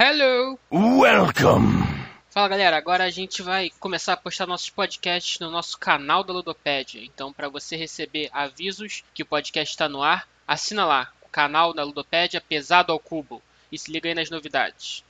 Hello! Welcome! Fala galera, agora a gente vai começar a postar nossos podcasts no nosso canal da Ludopédia. Então, para você receber avisos que o podcast está no ar, assina lá o canal da Ludopédia Pesado ao Cubo e se liga aí nas novidades.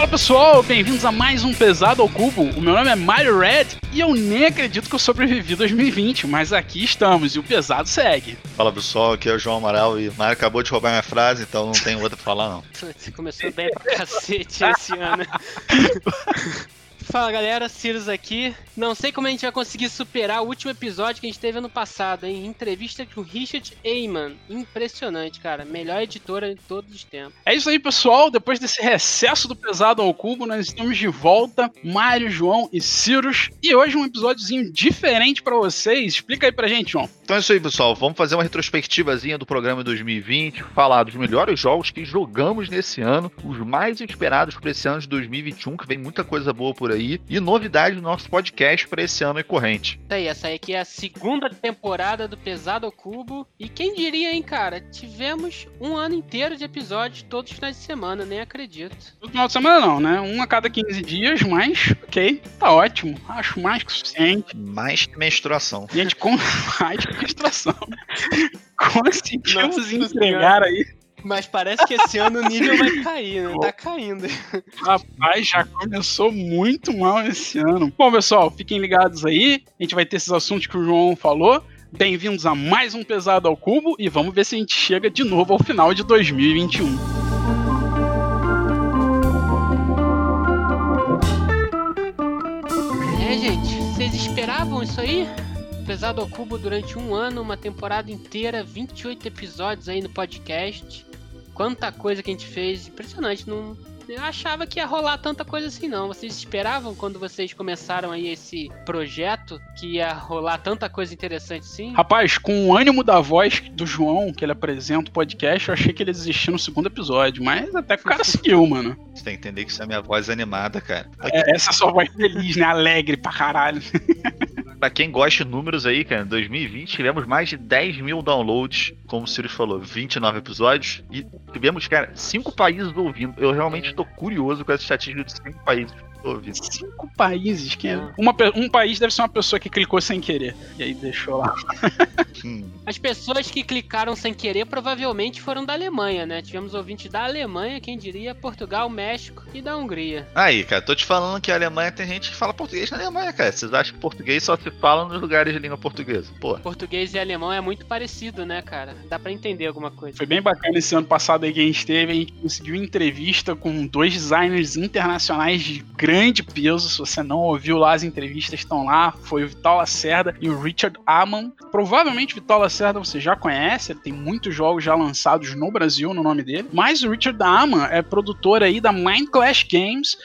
Fala pessoal, bem-vindos a mais um Pesado ao Cubo. O meu nome é Mario Red e eu nem acredito que eu sobrevivi 2020, mas aqui estamos e o pesado segue. Fala pessoal, aqui é o João Amaral e Mario acabou de roubar minha frase, então não tem outra pra falar não. Você começou bem pra cacete esse ano. Fala galera, Sirius aqui. Não sei como a gente vai conseguir superar o último episódio que a gente teve ano passado, hein? Entrevista com Richard Eyman. Impressionante, cara. Melhor editora de todos os tempos. É isso aí, pessoal. Depois desse recesso do Pesado ao Cubo, nós estamos de volta. Mário, João e Cirus. E hoje um episódiozinho diferente para vocês. Explica aí pra gente, João. Então é isso aí, pessoal. Vamos fazer uma retrospectivazinha do programa 2020, falar dos melhores jogos que jogamos nesse ano, os mais esperados para esse ano de 2021, que vem muita coisa boa por aí aí e novidade do nosso podcast para esse ano e corrente. Isso aí, essa aí aqui é a segunda temporada do Pesado ao Cubo. E quem diria, hein, cara? Tivemos um ano inteiro de episódios todos os finais de semana, nem acredito. Todo final de semana não, né? Um a cada 15 dias, mas ok, tá ótimo. Acho mais que suficiente. Mais que menstruação. Gente, com mais que menstruação. Conseguimos Nossa, entregar aí mas parece que esse ano o nível vai cair, né? Tá caindo. Rapaz, já começou muito mal esse ano. Bom, pessoal, fiquem ligados aí. A gente vai ter esses assuntos que o João falou. Bem-vindos a mais um Pesado ao Cubo e vamos ver se a gente chega de novo ao final de 2021. É, gente, vocês esperavam isso aí? Pesado ao Cubo durante um ano, uma temporada inteira, 28 episódios aí no podcast quanta coisa que a gente fez. Impressionante. Não, eu achava que ia rolar tanta coisa assim, não. Vocês esperavam quando vocês começaram aí esse projeto que ia rolar tanta coisa interessante assim? Rapaz, com o ânimo da voz do João, que ele apresenta o podcast, eu achei que ele desistiu no segundo episódio. Mas até que o cara seguiu, mano. Você tem que entender que isso é minha voz animada, cara. É, essa é a sua voz feliz, né? Alegre pra caralho. Pra quem gosta de números aí, cara, em 2020 tivemos mais de 10 mil downloads, como o Sirius falou, 29 episódios, e tivemos, cara, 5 países ouvindo. Eu realmente tô curioso com essa estatística de 5 países ouvindo. Cinco países? Que é... uma, um país deve ser uma pessoa que clicou sem querer. E aí deixou lá. As pessoas que clicaram sem querer provavelmente foram da Alemanha, né? Tivemos ouvintes da Alemanha, quem diria, Portugal, México e da Hungria. Aí, cara, tô te falando que a Alemanha tem gente que fala português na Alemanha, cara. Vocês acham que português só se fala nos lugares de língua portuguesa? Pô. Português e alemão é muito parecido, né, cara? Dá para entender alguma coisa. Foi bem bacana esse ano passado aí que a gente teve. A gente conseguiu entrevista com dois designers internacionais de grande peso. Se você não ouviu lá, as entrevistas estão lá. Foi o Vital Lacerda e o Richard Amon. Provavelmente Vital Lacerda você já conhece, ele tem muitos jogos já lançados no Brasil no nome dele. Mas o Richard Amon é produtor aí da Mind Clash Games,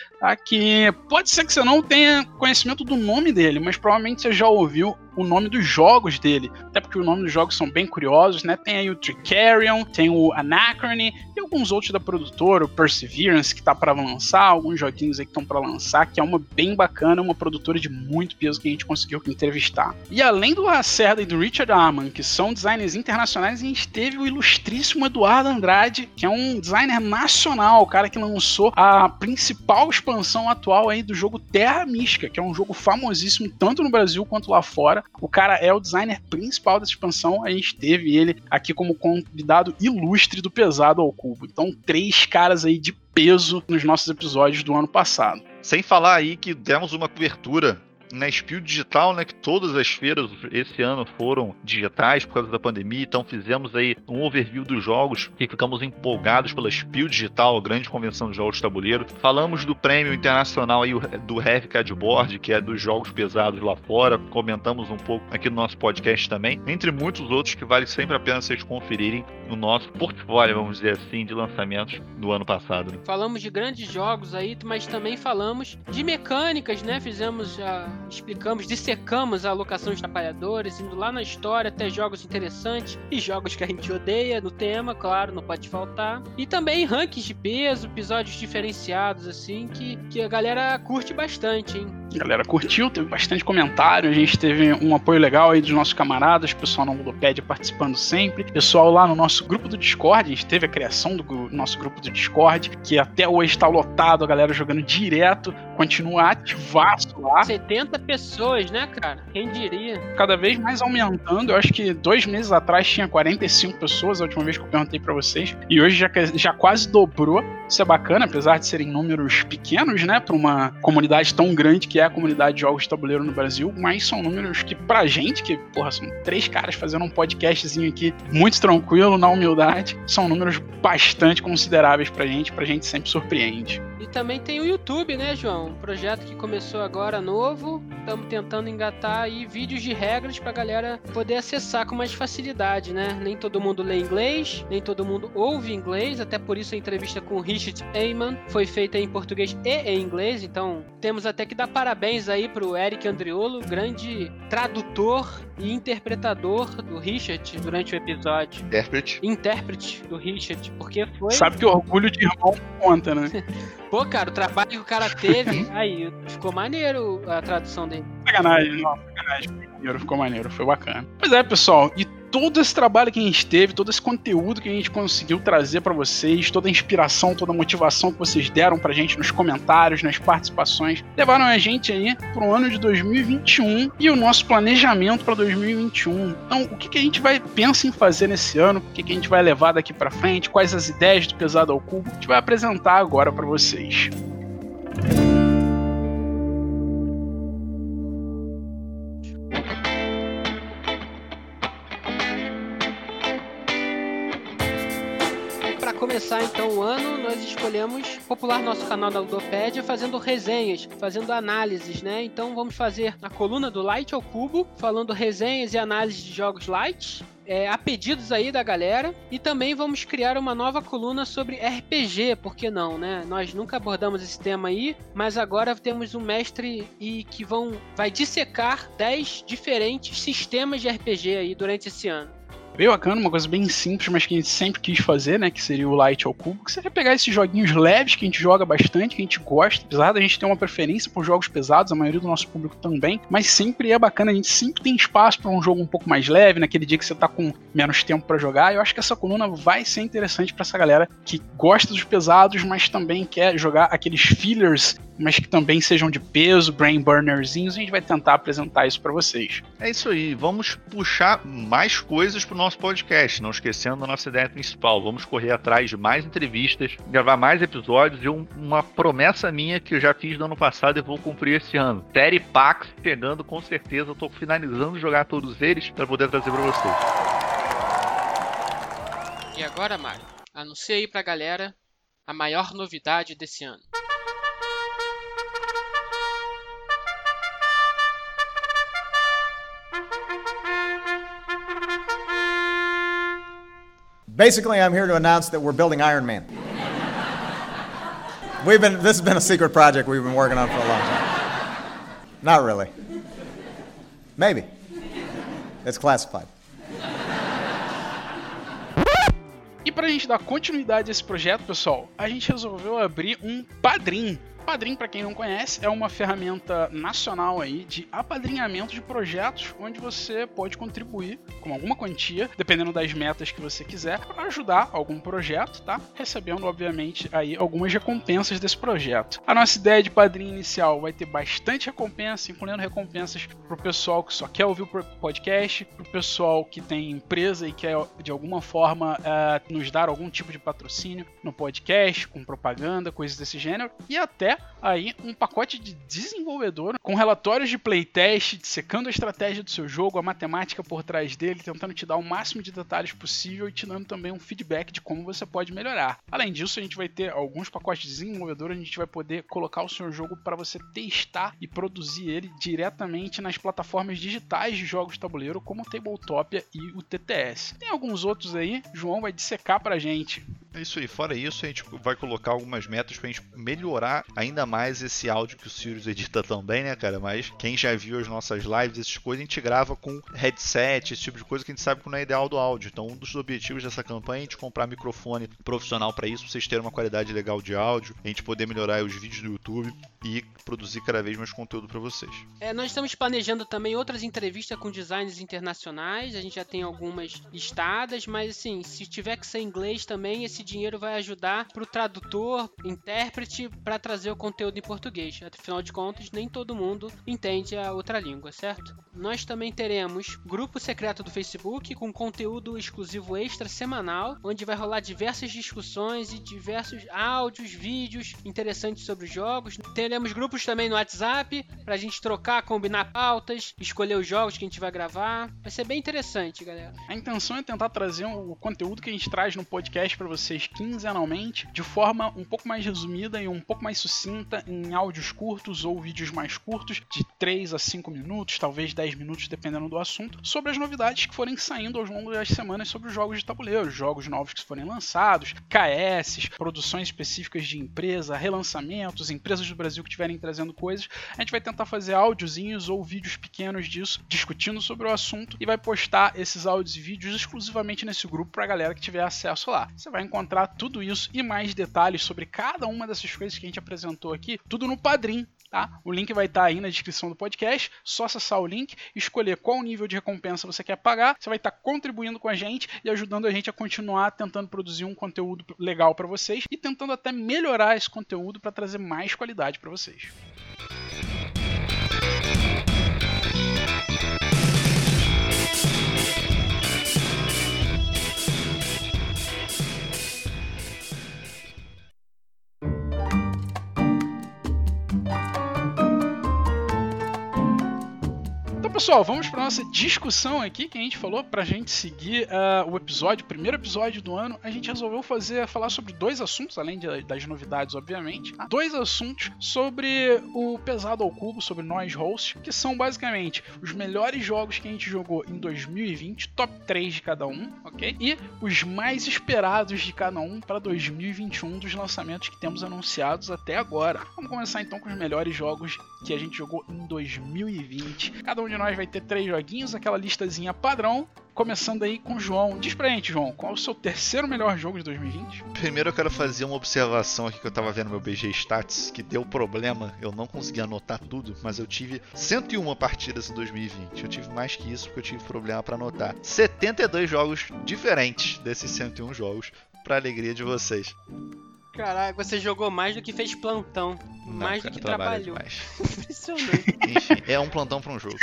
que pode ser que você não tenha conhecimento do nome dele, mas provavelmente você já ouviu o nome dos jogos dele. Até porque os nomes dos jogos são bem curiosos, né? Tem aí o Tricarion, tem o Anachrony e alguns outros da produtora, o Perseverance, que tá para lançar, alguns joguinhos aí que estão para lançar, que é uma bem bacana, uma produtora de muito peso que a gente conseguiu entrevistar. E além do Lacerda e do Richard Arman, que são designers internacionais, a gente teve o ilustríssimo Eduardo Andrade, que é um designer nacional, o cara que lançou a principal expansão atual aí do jogo Terra Mística, que é um jogo famosíssimo tanto no Brasil quanto lá fora. O cara é o designer principal dessa expansão. A gente teve ele aqui como convidado ilustre do Pesado ao Cubo. Então, três caras aí de peso nos nossos episódios do ano passado. Sem falar aí que demos uma cobertura na Spiel Digital, né, que todas as feiras esse ano foram digitais por causa da pandemia, então fizemos aí um overview dos jogos e ficamos empolgados pela Spiel Digital, a grande convenção de jogos de tabuleiro. Falamos do prêmio internacional aí do Heavy Cardboard, que é dos jogos pesados lá fora, comentamos um pouco aqui no nosso podcast também, entre muitos outros que vale sempre a pena vocês conferirem no nosso portfólio, vamos dizer assim, de lançamentos do ano passado. Né? Falamos de grandes jogos aí, mas também falamos de mecânicas, né? Fizemos já explicamos, dissecamos a alocação de trabalhadores, indo lá na história até jogos interessantes e jogos que a gente odeia no tema, claro, não pode faltar. E também rankings de peso, episódios diferenciados, assim, que, que a galera curte bastante, hein? A galera curtiu, teve bastante comentário, a gente teve um apoio legal aí dos nossos camaradas, pessoal na Ludopédia participando sempre, pessoal lá no nosso grupo do Discord, a gente teve a criação do nosso grupo do Discord, que até hoje está lotado, a galera jogando direto, continua ativaço lá. 70 pessoas, né, cara? Quem diria? Cada vez mais aumentando, eu acho que dois meses atrás tinha 45 pessoas, a última vez que eu perguntei para vocês, e hoje já, já quase dobrou, isso é bacana, apesar de serem números pequenos, né, para uma comunidade tão grande que é a comunidade de jogos de tabuleiro no Brasil, mas são números que pra gente, que, porra, são três caras fazendo um podcastzinho aqui muito tranquilo, na humildade, são números bastante consideráveis pra gente, pra gente sempre surpreende. E também tem o YouTube, né, João? Um projeto que começou agora novo. Estamos tentando engatar aí vídeos de regras pra galera poder acessar com mais facilidade, né? Nem todo mundo lê inglês, nem todo mundo ouve inglês, até por isso a entrevista com o Richard Eyman foi feita em português e em inglês, então temos até que dar parabéns aí pro Eric Andriolo, grande tradutor e interpretador do Richard durante o episódio. Intérprete. Intérprete do Richard, porque foi. Sabe que o orgulho de irmão conta, né? Pô, cara, o trabalho que o cara teve, aí ficou maneiro a tradução dele. Sacanagem, não, sacanagem. Ficou maneiro, ficou maneiro, foi bacana. Pois é, pessoal, e todo esse trabalho que a gente teve, todo esse conteúdo que a gente conseguiu trazer para vocês, toda a inspiração, toda a motivação que vocês deram pra gente nos comentários, nas participações, levaram a gente aí pro ano de 2021 e o nosso planejamento para 2021. Então, o que, que a gente vai pensa em fazer nesse ano? O que, que a gente vai levar daqui para frente? Quais as ideias do pesado ao cubo? A gente vai apresentar agora para vocês. Começar então o ano, nós escolhemos popular nosso canal da Ludopédia fazendo resenhas, fazendo análises, né? Então vamos fazer a coluna do Light ao Cubo, falando resenhas e análises de jogos light. É, a pedidos aí da galera e também vamos criar uma nova coluna sobre RPG, por que não, né? Nós nunca abordamos esse tema aí, mas agora temos um mestre e que vão vai dissecar 10 diferentes sistemas de RPG aí durante esse ano bem bacana, uma coisa bem simples, mas que a gente sempre quis fazer, né? Que seria o Light ao Cubo, que seria pegar esses joguinhos leves que a gente joga bastante, que a gente gosta, apesar da gente ter uma preferência por jogos pesados, a maioria do nosso público também, mas sempre é bacana, a gente sempre tem espaço para um jogo um pouco mais leve, naquele dia que você tá com menos tempo para jogar. Eu acho que essa coluna vai ser interessante para essa galera que gosta dos pesados, mas também quer jogar aqueles fillers mas que também sejam de peso, brain burnerzinhos, a gente vai tentar apresentar isso para vocês. É isso aí, vamos puxar mais coisas pro nosso podcast, não esquecendo a nossa ideia principal. Vamos correr atrás de mais entrevistas, gravar mais episódios e um, uma promessa minha que eu já fiz no ano passado e vou cumprir esse ano. Série Pax chegando com certeza, eu tô finalizando de jogar todos eles para poder trazer para vocês. E agora, Mário, anuncia aí pra galera a maior novidade desse ano. Basically, I'm here to announce that we're building Iron Man. We've been, this has been a secret project we've been working on for a long time. Not really. Maybe. It's classified. E para a gente dar continuidade a esse projeto, pessoal, a gente resolveu abrir um padrinho Padrim, para quem não conhece, é uma ferramenta nacional aí de apadrinhamento de projetos, onde você pode contribuir com alguma quantia, dependendo das metas que você quiser, para ajudar algum projeto, tá? Recebendo, obviamente, aí algumas recompensas desse projeto. A nossa ideia de padrinho inicial vai ter bastante recompensa, incluindo recompensas pro pessoal que só quer ouvir o podcast, pro pessoal que tem empresa e quer de alguma forma uh, nos dar algum tipo de patrocínio no podcast, com propaganda, coisas desse gênero, e até aí um pacote de desenvolvedor com relatórios de playtest, secando a estratégia do seu jogo, a matemática por trás dele, tentando te dar o máximo de detalhes possível e te dando também um feedback de como você pode melhorar. Além disso, a gente vai ter alguns pacotes de desenvolvedor, a gente vai poder colocar o seu jogo para você testar e produzir ele diretamente nas plataformas digitais de jogos de tabuleiro, como o Tabletopia e o TTS. Tem alguns outros aí, João vai dissecar pra gente. É isso aí. Fora isso, a gente vai colocar algumas metas pra gente melhorar ainda mais esse áudio que o Sirius edita também, né, cara? Mas quem já viu as nossas lives, essas coisas, a gente grava com headset, esse tipo de coisa que a gente sabe que não é ideal do áudio. Então, um dos objetivos dessa campanha é a gente comprar microfone profissional para isso, pra vocês terem uma qualidade legal de áudio, a gente poder melhorar os vídeos do YouTube e produzir cada vez mais conteúdo para vocês. É, nós estamos planejando também outras entrevistas com designers internacionais. A gente já tem algumas listadas, mas assim, se tiver que ser inglês também, esse dinheiro vai ajudar para o tradutor, intérprete, para trazer o conteúdo em português. Afinal de contas, nem todo mundo entende a outra língua, certo? Nós também teremos grupo secreto do Facebook com conteúdo exclusivo extra semanal, onde vai rolar diversas discussões e diversos áudios, vídeos interessantes sobre os jogos. Teremos grupos também no WhatsApp para a gente trocar, combinar pautas, escolher os jogos que a gente vai gravar. Vai ser bem interessante, galera. A intenção é tentar trazer o conteúdo que a gente traz no podcast para vocês quinzenalmente, de forma um pouco mais resumida e um pouco mais sucinta, em áudios curtos ou vídeos mais curtos, de 3 a 5 minutos, talvez 10 minutos, dependendo do assunto, sobre as novidades que forem saindo ao longo das semanas sobre os jogos de tabuleiro, jogos novos que forem lançados, KS, produções específicas de empresa, relançamentos, empresas do Brasil que estiverem trazendo coisas. A gente vai tentar fazer áudiozinhos ou vídeos pequenos disso, discutindo sobre o assunto e vai postar esses áudios e vídeos exclusivamente nesse grupo para a galera que tiver acesso lá. Você vai encontrar tudo isso e mais detalhes sobre cada uma dessas coisas que a gente apresentou aqui, tudo no Padrim, Tá? O link vai estar tá aí na descrição do podcast. Só acessar o link, escolher qual nível de recompensa você quer pagar. Você vai estar tá contribuindo com a gente e ajudando a gente a continuar tentando produzir um conteúdo legal para vocês e tentando até melhorar esse conteúdo para trazer mais qualidade para vocês. Pessoal, vamos para nossa discussão aqui que a gente falou para a gente seguir uh, o episódio, o primeiro episódio do ano. A gente resolveu fazer falar sobre dois assuntos, além de, das novidades, obviamente. Tá? Dois assuntos sobre o pesado ao cubo, sobre nós hosts, que são basicamente os melhores jogos que a gente jogou em 2020, top 3 de cada um, ok? E os mais esperados de cada um para 2021 dos lançamentos que temos anunciados até agora. Vamos começar então com os melhores jogos que a gente jogou em 2020. Cada um de nós nós vai ter três joguinhos, aquela listazinha padrão. Começando aí com o João. Diz pra gente, João, qual é o seu terceiro melhor jogo de 2020? Primeiro eu quero fazer uma observação aqui que eu tava vendo meu BG Stats, que deu problema, eu não consegui anotar tudo, mas eu tive 101 partidas em 2020. Eu tive mais que isso porque eu tive problema para anotar. 72 jogos diferentes desses 101 jogos, pra alegria de vocês. Caraca, você jogou mais do que fez plantão. Não, mais cara, do que trabalhou. Impressionante. Enfim, é um plantão para um jogo.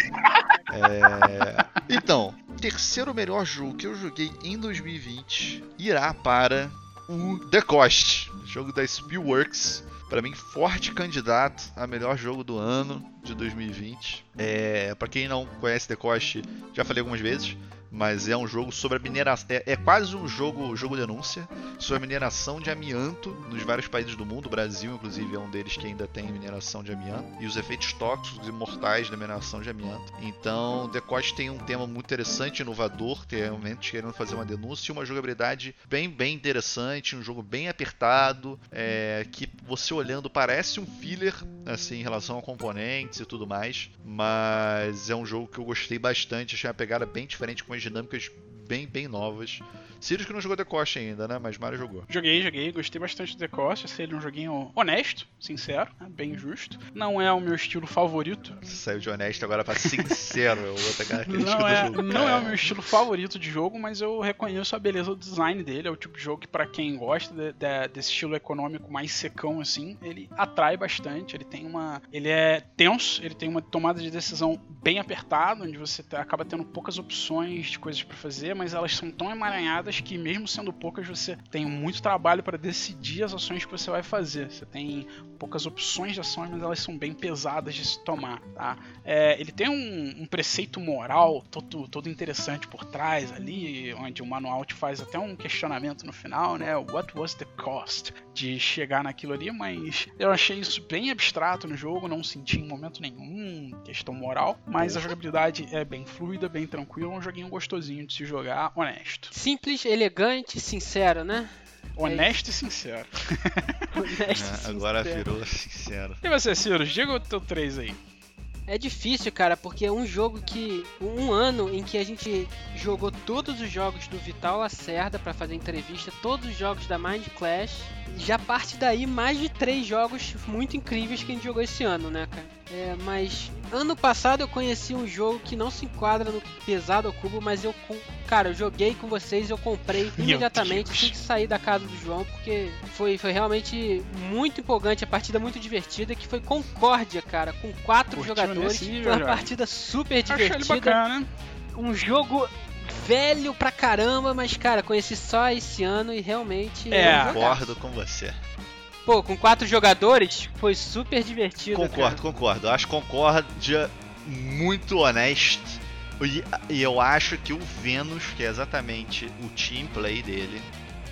É... Então, terceiro melhor jogo que eu joguei em 2020 irá para o The Cost, jogo da Spielworks. Para mim, forte candidato a melhor jogo do ano de 2020. É, para quem não conhece The Cost, já falei algumas vezes mas é um jogo sobre a mineração. É, é, quase um jogo, jogo denúncia sobre a mineração de amianto nos vários países do mundo. O Brasil, inclusive, é um deles que ainda tem mineração de amianto e os efeitos tóxicos e mortais da mineração de amianto. Então, Coast tem um tema muito interessante, inovador, tem realmente querendo fazer uma denúncia e uma jogabilidade bem, bem interessante, um jogo bem apertado, é, que você olhando parece um filler, assim, em relação a componentes e tudo mais, mas é um jogo que eu gostei bastante, achei uma pegada bem diferente com as dinâmicas bem, bem novas. Sirius que não jogou The Coast ainda, né? Mas Mario jogou. Joguei, joguei, gostei bastante do The Coast. Achei ele um joguinho honesto, sincero, né? bem justo. Não é o meu estilo favorito. Você saiu de honesto agora pra sincero, é outra característica não é, do jogo. Não é o meu estilo favorito de jogo, mas eu reconheço a beleza do design dele. É o tipo de jogo que, para quem gosta de, de, desse estilo econômico mais secão, assim, ele atrai bastante. Ele tem uma. Ele é tenso, ele tem uma tomada de decisão bem apertada, onde você acaba tendo poucas opções de coisas para fazer, mas elas são tão emaranhadas que, mesmo sendo poucas, você tem muito trabalho para decidir as ações que você vai fazer. Você tem poucas opções de ações, mas elas são bem pesadas de se tomar. Tá? É, ele tem um, um, preceito moral todo, todo interessante por trás ali, onde o manual te faz até um questionamento no final, né? What was the cost de chegar naquilo ali? Mas eu achei isso bem abstrato no jogo, não senti em momento nenhum questão moral, mas a jogabilidade é bem fluida, bem tranquila, um joguinho gostosinho de se jogar, honesto. Simples elegante, sincero, né? Honesto e sincero. Honesto, É, agora sincero. virou sincero. E você, Ciro, diga o teu 3 aí. É difícil, cara, porque é um jogo que. Um ano em que a gente jogou todos os jogos do Vital Lacerda pra fazer entrevista, todos os jogos da Mind Clash. Já parte daí mais de três jogos muito incríveis que a gente jogou esse ano, né, cara? É, mas ano passado eu conheci um jogo que não se enquadra no pesado ao cubo, mas eu, cara, eu joguei com vocês, eu comprei Meu imediatamente Deus. assim que sair da casa do João, porque foi, foi realmente muito empolgante, a partida muito divertida, que foi Concórdia, cara, com quatro Curtiu jogadores. nesse Foi nível, uma já? partida super Achei ele divertida bacana. um jogo velho pra caramba, mas cara, conheci só esse ano e realmente. É. Concordo com você. Pô, com quatro jogadores foi super divertido. Concordo, concordo. Eu acho Concórdia muito honesto. E, e eu acho que o Vênus, que é exatamente o team play dele,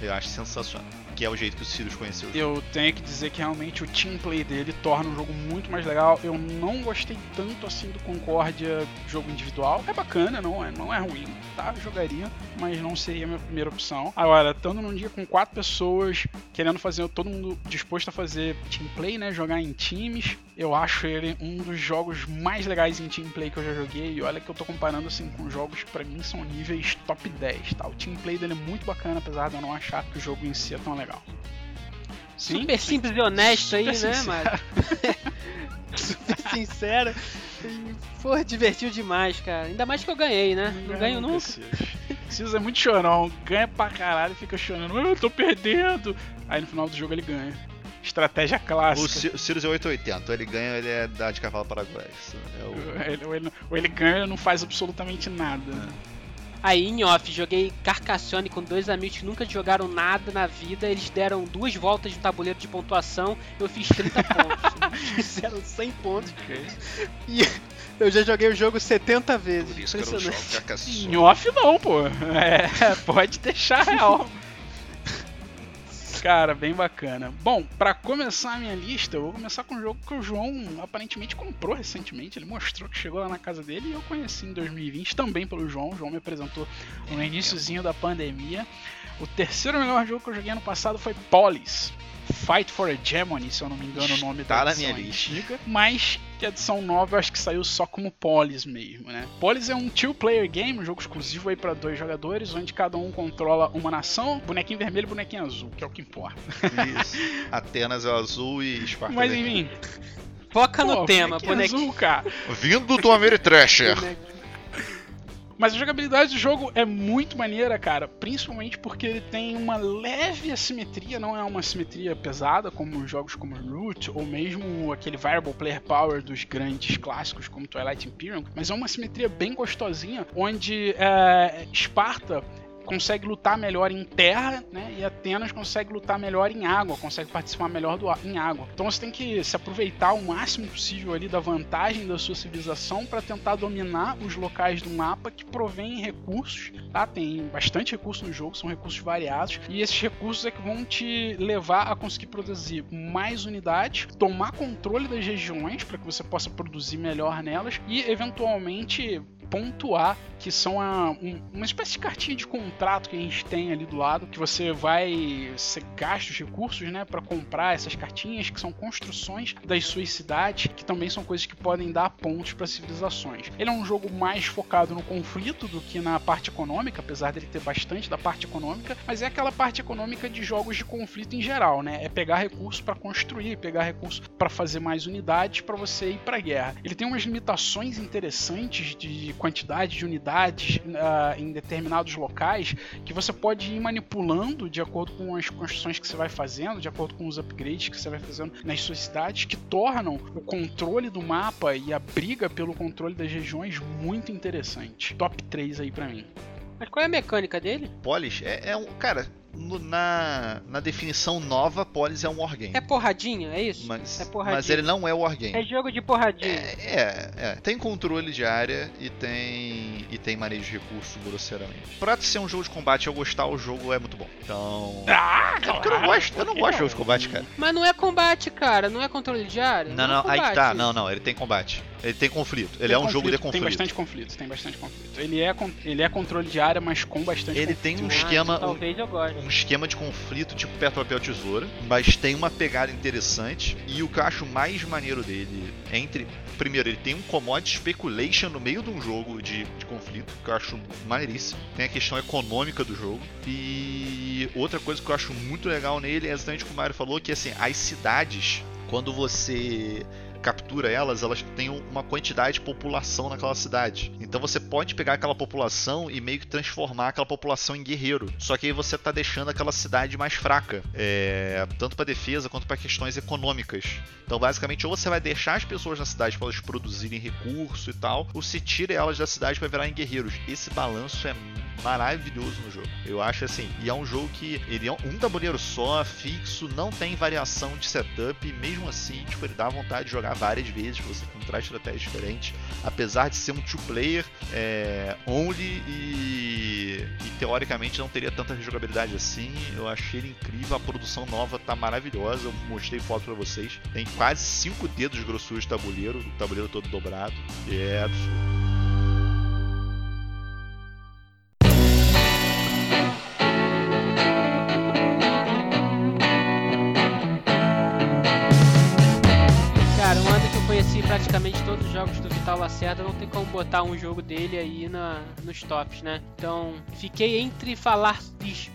eu acho sensacional. Que é o jeito que o Sirius conheceu. Eu tenho que dizer que realmente o team play dele torna o jogo muito mais legal. Eu não gostei tanto assim do Concórdia jogo individual. É bacana, não é, não é ruim, tá? Eu jogaria, mas não seria a minha primeira opção. Agora, estando num dia com quatro pessoas, querendo fazer todo mundo disposto a fazer team play, né? Jogar em times, eu acho ele um dos jogos mais legais em team play que eu já joguei. E olha que eu tô comparando assim com jogos que pra mim são níveis top 10, tá? O team play dele é muito bacana, apesar de eu não achar que o jogo em si é tão legal. Sim, Super simples e honesto aí, Super né, sincero. Mário? Super sincero. Pô, divertiu demais, cara. Ainda mais que eu ganhei, né? Não ganho nunca. Precisa é muito chorão, ganha pra caralho e fica chorando. "Ah, Eu tô perdendo. Aí no final do jogo ele ganha. Estratégia O clássica. Ci- o Sirius é 880, ele ganha, ele é da de cavalo paraguai. É o- Ele- Ou ele, ou ele ganha ou ele não faz absolutamente nada. Aí em off, joguei Carcassonne com dois amigos que nunca jogaram nada na vida. Eles deram duas voltas no tabuleiro de pontuação. Eu fiz 30 pontos. Fizeram 100 pontos. E eu já joguei o jogo 70 vezes. Por isso que eu não jogo. Carcassonne. Em off não, pô. É, pode deixar real. Cara, bem bacana. Bom, pra começar a minha lista, eu vou começar com um jogo que o João aparentemente comprou recentemente. Ele mostrou que chegou lá na casa dele e eu conheci em 2020 também pelo João. O João me apresentou no iníciozinho da pandemia. O terceiro melhor jogo que eu joguei ano passado foi Polis. Fight for Hegemony, se eu não me engano o nome da na minha lista. Mas que a edição nova eu acho que saiu só como Polis mesmo, né? Polis é um two-player game, um jogo exclusivo aí para dois jogadores, onde cada um controla uma nação, bonequinho vermelho e bonequinho azul, que é o que importa. Isso. Atenas é o azul e Esparta Mas é enfim, Foca no pô, tema, bonequinho bonequinho. azul, cara. Vindo do Ameritrasher. Mas a jogabilidade do jogo é muito maneira, cara, principalmente porque ele tem uma leve assimetria, não é uma assimetria pesada como jogos como Root ou mesmo aquele Variable Player Power dos grandes clássicos como Twilight Imperium, mas é uma assimetria bem gostosinha, onde é, Esparta consegue lutar melhor em terra, né? E Atenas consegue lutar melhor em água, consegue participar melhor do, em água. Então você tem que se aproveitar o máximo possível ali da vantagem da sua civilização para tentar dominar os locais do mapa que provém recursos, tá? Tem bastante recurso no jogo, são recursos variados e esses recursos é que vão te levar a conseguir produzir mais unidades, tomar controle das regiões para que você possa produzir melhor nelas e eventualmente pontuar, que são a- um- uma espécie de cartinha de contrato que a gente tem ali do lado, que você vai você gasta os recursos, né, para comprar essas cartinhas, que são construções das suas cidades, que também são coisas que podem dar pontos para civilizações. Ele é um jogo mais focado no conflito do que na parte econômica, apesar dele ter bastante da parte econômica, mas é aquela parte econômica de jogos de conflito em geral, né? É pegar recursos para construir, pegar recursos para fazer mais unidades para você ir para guerra. Ele tem umas limitações interessantes de quantidade de unidades ah, em determinados locais que você pode ir manipulando de acordo com as construções que você vai fazendo, de acordo com os upgrades que você vai fazendo nas suas cidades, que tornam o controle do mapa e a briga pelo controle das regiões muito interessante. Top 3 aí pra mim. Mas qual é a mecânica dele? Polis é, é um. Cara, no- na, na definição nova, Polis é um wargame. É porradinha, é isso? Mas, é porradinha. mas ele não é wargame. É jogo de porradinha. É, é, é. Tem controle de área e tem e tem manejo de recurso grosseiramente. Pra ser um jogo de combate eu gostar, o jogo é muito bom. Então. Ah, É porque eu não gosto, eu não gosto de jogo de combate, cara. Mas não é combate, cara. Não é controle de área. Não, é não, aí que combate. tá. Não, não, ele tem combate. Ele tem conflito. Ele Tem é um jogo de conflito, conflito. Tem bastante conflito, tem bastante conflito. Ele é, ele é controle de área, mas com bastante Ele tem um conflito. Ah, esquema. então talvez eu goste. Um esquema de conflito tipo pé, papel, tesoura, mas tem uma pegada interessante. E o que eu acho mais maneiro dele, entre. Primeiro, ele tem um commodity speculation no meio de um jogo de, de conflito, que eu acho maneiríssimo. Tem a questão econômica do jogo. E outra coisa que eu acho muito legal nele é exatamente o que o Mario falou, que assim, as cidades, quando você captura elas, elas têm uma quantidade de população naquela cidade. Então você pode pegar aquela população e meio que transformar aquela população em guerreiro. Só que aí você está deixando aquela cidade mais fraca, é, tanto para defesa quanto para questões econômicas. Então basicamente ou você vai deixar as pessoas na cidade para elas produzirem recurso e tal, ou se tira elas da cidade para virarem guerreiros. Esse balanço é maravilhoso no jogo. Eu acho assim, e é um jogo que ele é um tabuleiro só, fixo, não tem variação de setup, mesmo assim, tipo, ele dá vontade de jogar várias vezes, você encontrar estratégias diferentes, apesar de ser um two-player é, only e, e, teoricamente não teria tanta jogabilidade assim. Eu achei ele incrível, a produção nova tá maravilhosa, eu mostrei foto para vocês. Tem quase 5 dedos de grossura de tabuleiro, o tabuleiro todo dobrado, é absurdo. Praticamente todos os jogos do Vital Lacerda, não tem como botar um jogo dele aí na, nos tops, né? Então, fiquei entre falar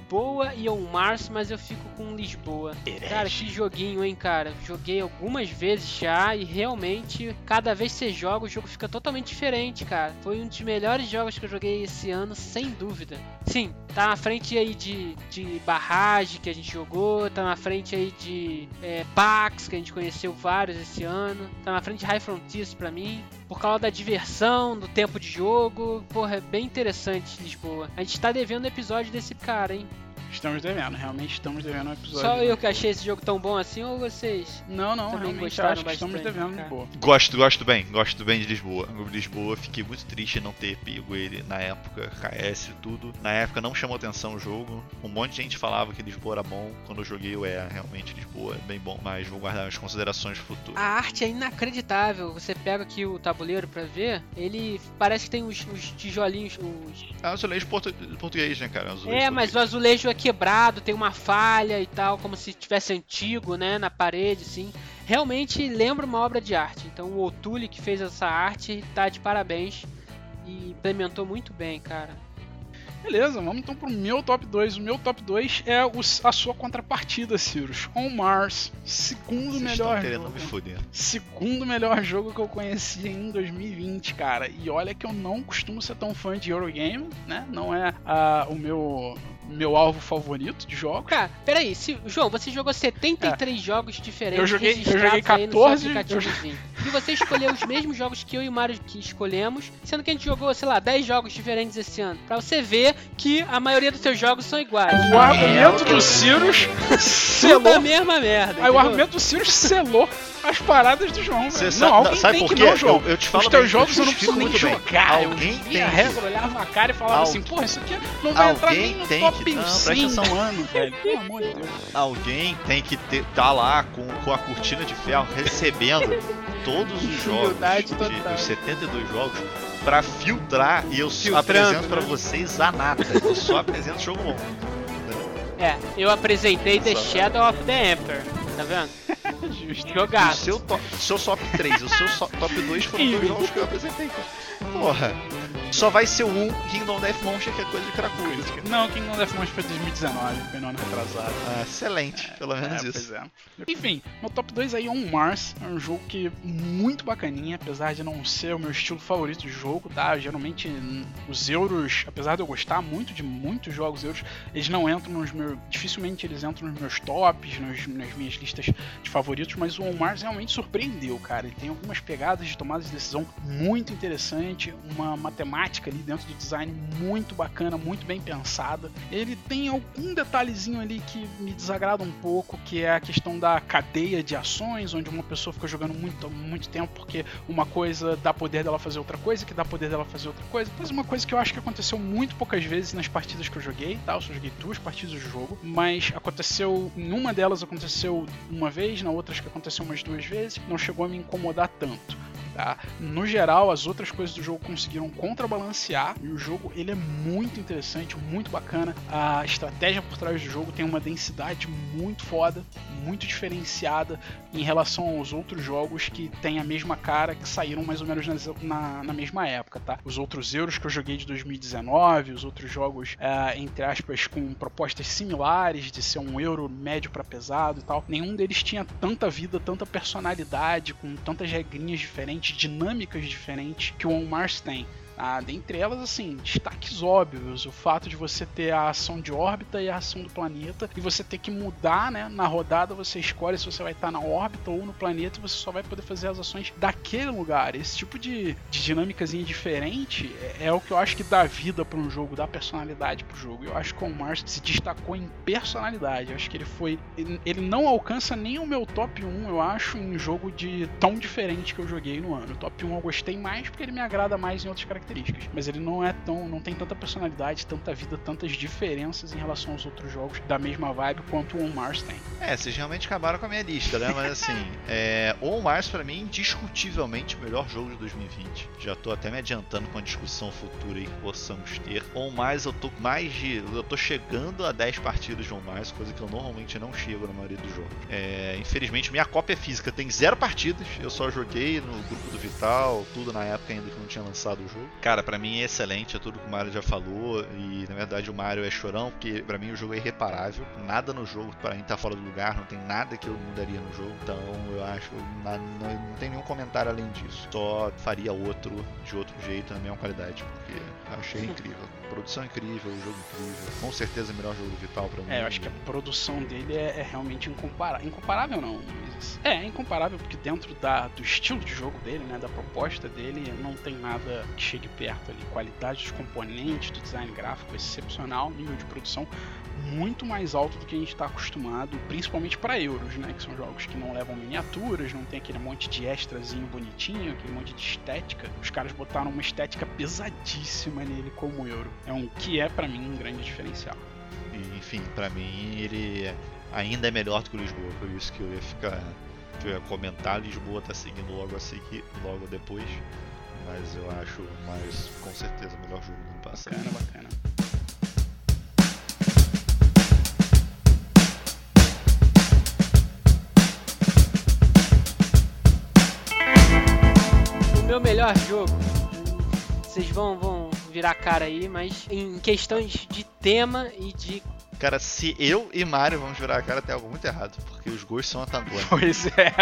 Lisboa e On Mars, mas eu fico com Lisboa. Cara, que joguinho, hein, cara? Joguei algumas vezes já e realmente, cada vez que você joga, o jogo fica totalmente diferente, cara. Foi um dos melhores jogos que eu joguei esse ano, sem dúvida. Sim, tá na frente aí de, de Barrage, que a gente jogou, tá na frente aí de é, Pax, que a gente conheceu vários esse ano, tá na frente de High Frontiers pra mim, por causa da diversão, do tempo de jogo. Porra, é bem interessante Lisboa. A gente tá devendo episódio desse cara, hein? Estamos devendo, realmente estamos devendo um episódio. Só eu que achei esse jogo tão bom assim ou vocês? Não, não, também realmente acho que estamos devendo cara. boa. Gosto, gosto bem, gosto bem de Lisboa. Lisboa, fiquei muito triste em não ter pego ele na época, KS e tudo. Na época não chamou atenção o jogo. Um monte de gente falava que Lisboa era bom. Quando eu joguei, eu é, realmente Lisboa é bem bom. Mas vou guardar as considerações futuras. A arte é inacreditável. Você pega aqui o tabuleiro pra ver, ele parece que tem os, os tijolinhos. Os... É azulejo portu português, né, cara? Azulejo é, mas o azulejo é quebrado, tem uma falha e tal, como se tivesse antigo, né, na parede, assim. Realmente lembra uma obra de arte. Então o Otuli que fez essa arte tá de parabéns e implementou muito bem, cara. Beleza, vamos então pro meu top 2. O meu top 2 é o, a sua contrapartida, Cirus. On Mars, segundo Vocês melhor jogo. Me foder. Segundo melhor jogo que eu conheci em 2020, cara. E olha que eu não costumo ser tão fã de Eurogame, né? Não é uh, o meu meu alvo favorito de jogos. Cara, peraí, se, João, você jogou 73 é. jogos diferentes. Eu joguei, eu joguei 14. Eu. E você escolheu os mesmos jogos que eu e o Mario que escolhemos, sendo que a gente jogou, sei lá, 10 jogos diferentes esse ano. Pra você ver que a maioria dos seus jogos são iguais. O argumento é, do Cirus selou. a mesma merda. Aí o argumento do Cirus selou as paradas do João. Cê não, alguém sabe tem por que não, João. Eu, eu te falo Os teus bem, jogos eu não preciso nem jogar. Alguém eu tem a regra, olhava a cara e falava assim, porra, isso aqui não vai entrar nem no top que, não, 100 ano, velho. Pelo amor de Deus. Alguém tem que estar tá lá com, com a cortina de ferro recebendo todos os jogos, de, os 72 jogos, pra filtrar e eu Filtrando, apresento pra né? vocês a nata. Eu só apresento jogo bom. É, eu apresentei The Shadow of the Emperor, tá vendo? Justo. Jogado. O seu, top, seu top 3, o seu top 2 foram dois jogos que eu apresentei, cara. Porra. Só vai ser um Kingdom Death Monster, que é coisa de cracudo. Não, Kingdom Death Monster foi 2019, foi no ano retrasado. Ah, excelente, é, pelo menos é, isso. É. Enfim, meu top 2 aí é On Mars. É um jogo que é muito bacaninha, apesar de não ser o meu estilo favorito de jogo, tá? Geralmente os euros, apesar de eu gostar muito de muitos jogos euros, eles não entram nos meus. Dificilmente eles entram nos meus tops, nos, nas minhas listas de favoritos, mas o On Mars realmente surpreendeu, cara. Ele tem algumas pegadas de tomada de decisão muito interessante, uma matemática ali dentro do design muito bacana, muito bem pensada. Ele tem algum detalhezinho ali que me desagrada um pouco, que é a questão da cadeia de ações, onde uma pessoa fica jogando muito, muito tempo porque uma coisa dá poder dela fazer outra coisa, que dá poder dela fazer outra coisa. Mas uma coisa que eu acho que aconteceu muito poucas vezes nas partidas que eu joguei, tá? Eu só joguei duas partidas do jogo, mas aconteceu, em uma delas aconteceu uma vez, na outra acho que aconteceu umas duas vezes, não chegou a me incomodar tanto Tá? No geral, as outras coisas do jogo conseguiram contrabalancear e o jogo ele é muito interessante, muito bacana. A estratégia por trás do jogo tem uma densidade muito foda, muito diferenciada em relação aos outros jogos que têm a mesma cara, que saíram mais ou menos na, na mesma época, tá? Os outros euros que eu joguei de 2019, os outros jogos, é, entre aspas, com propostas similares de ser um euro médio para pesado e tal, nenhum deles tinha tanta vida, tanta personalidade, com tantas regrinhas diferentes, dinâmicas diferentes que o On Mars tem. Ah, dentre elas, assim, destaques óbvios. O fato de você ter a ação de órbita e a ação do planeta, e você ter que mudar, né? Na rodada você escolhe se você vai estar na órbita ou no planeta, e você só vai poder fazer as ações daquele lugar. Esse tipo de, de dinâmicazinha diferente é, é, o que eu acho que dá vida para um jogo, dá personalidade pro jogo. Eu acho que o Mars se destacou em personalidade. Eu acho que ele foi. Ele não alcança nem o meu top 1, eu acho, em jogo de tão diferente que eu joguei no ano. O top 1 eu gostei mais porque ele me agrada mais em outras características características, mas ele não é tão, não tem tanta personalidade, tanta vida, tantas diferenças em relação aos outros jogos da mesma vibe quanto o On Mars tem. É, vocês realmente acabaram com a minha lista, né? Mas assim, é, On Mars para mim indiscutivelmente o melhor jogo de 2020. Já tô até me adiantando com a discussão futura aí que possamos ter. On Mars eu tô mais de, eu tô chegando a 10 partidas de On Mars, coisa que eu normalmente não chego na maioria dos jogos. É, infelizmente minha cópia física tem zero partidas, eu só joguei no grupo do Vital, tudo na época ainda que não tinha lançado o jogo. Cara, para mim é excelente, é tudo que o Mario já falou. E na verdade o Mario é chorão, porque para mim o jogo é irreparável. Nada no jogo para mim tá fora do lugar, não tem nada que eu mudaria no jogo. Então eu acho que não, não tem nenhum comentário além disso. Só faria outro de outro jeito na mesma qualidade, porque achei incrível. Produção incrível, jogo incrível. Com certeza o melhor jogo do Vital pra mim. É, eu acho que a produção dele é, é realmente incomparável. Incomparável não, mas. É, é incomparável porque dentro da, do estilo de jogo dele, né? Da proposta dele, não tem nada que chegue perto ali. Qualidade dos componentes, do design gráfico excepcional, nível de produção muito mais alto do que a gente está acostumado, principalmente para euros, né? Que são jogos que não levam miniaturas, não tem aquele monte de extrazinho bonitinho, aquele monte de estética. Os caras botaram uma estética pesadíssima nele como euro. É um que é para mim um grande diferencial. E, enfim, para mim ele ainda é melhor do que o Lisboa, por isso que eu ia ficar que eu ia comentar, Lisboa tá seguindo logo a seguir, logo depois. Mas eu acho mais com certeza o melhor jogo do ano passado. Bacana, bacana. Meu melhor jogo, vocês vão, vão virar cara aí, mas em questões de tema e de Cara, se eu e Mario vamos virar a cara, tem algo muito errado, porque os gostos são antagônicos. Pois é.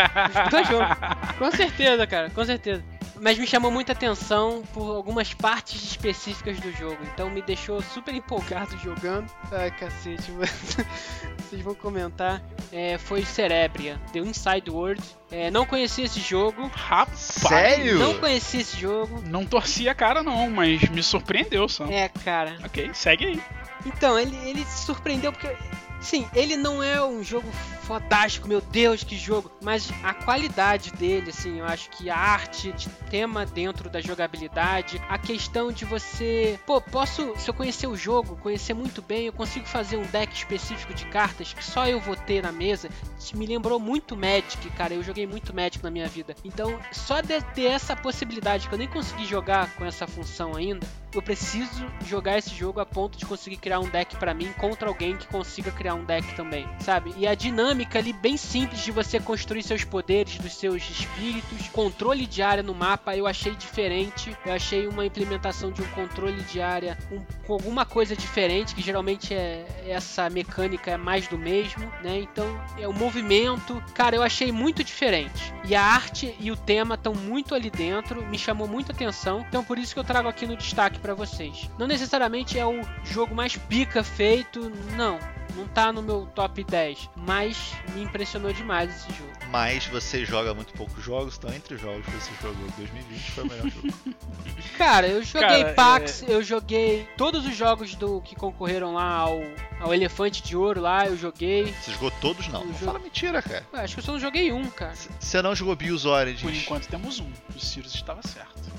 Dois jogos. Com certeza, cara, com certeza. Mas me chamou muita atenção por algumas partes específicas do jogo. Então me deixou super empolgado jogando. Ai, cacete, vocês vão comentar. É, foi Cerebria, The Inside World. É, não conhecia esse jogo. Rapaz! Sério? Não conhecia esse jogo. Não torcia a cara não, mas me surpreendeu, Sam. É, cara. Ok, segue aí. Então, ele, ele se surpreendeu porque Sim, ele não é um jogo fodástico, meu Deus, que jogo, mas a qualidade dele, assim, eu acho que a arte de tema dentro da jogabilidade, a questão de você, pô, posso, se eu conhecer o jogo, conhecer muito bem, eu consigo fazer um deck específico de cartas que só eu vou ter na mesa. Me lembrou muito Magic, cara, eu joguei muito Magic na minha vida. Então, só de ter essa possibilidade que eu nem consegui jogar com essa função ainda, eu preciso jogar esse jogo a ponto de conseguir criar um deck para mim contra alguém que consiga criar um deck também, sabe? E a dinâmica ali bem simples de você construir seus poderes, dos seus espíritos, controle de área no mapa, eu achei diferente. Eu achei uma implementação de um controle de área um, com alguma coisa diferente, que geralmente é essa mecânica é mais do mesmo, né? Então, é o movimento, cara, eu achei muito diferente. E a arte e o tema estão muito ali dentro, me chamou muita atenção. Então, por isso que eu trago aqui no destaque para vocês. Não necessariamente é o jogo mais pica feito, não. Não tá no meu top 10, mas me impressionou demais esse jogo. Mas você joga muito poucos jogos, então entre os jogos que você jogou em 2020 foi o melhor jogo. Cara, eu joguei Cara, Pax, é... eu joguei todos os jogos do que concorreram lá ao, ao Elefante de Ouro lá, eu joguei. Você jogou todos não? Não fala mentira, cara. Ué, acho que eu só não joguei um, cara. Você não jogou Bills Origins? Por enquanto temos um, o Sirius estava certo.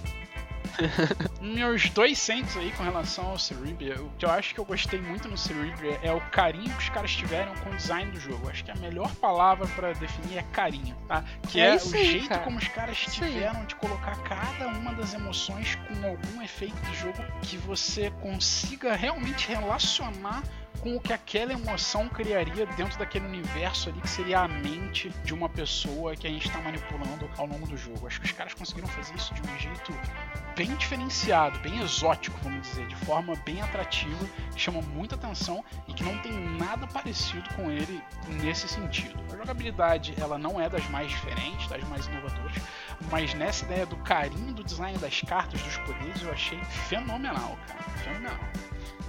Meus dois centos aí com relação ao Cerebria, o que eu acho que eu gostei muito no Cerebria é o carinho que os caras tiveram com o design do jogo. Acho que a melhor palavra para definir é carinho, tá? Que é, é o aí, jeito cara. como os caras tiveram de colocar cada uma das emoções com algum efeito do jogo que você consiga realmente relacionar com o que aquela emoção criaria dentro daquele universo ali que seria a mente de uma pessoa que a gente está manipulando ao longo do jogo. Acho que os caras conseguiram fazer isso de um jeito bem diferenciado, bem exótico, vamos dizer, de forma bem atrativa, que chama muita atenção e que não tem nada parecido com ele nesse sentido. A jogabilidade ela não é das mais diferentes, das mais inovadoras, mas nessa ideia do carinho do design das cartas, dos poderes, eu achei fenomenal, cara, fenomenal.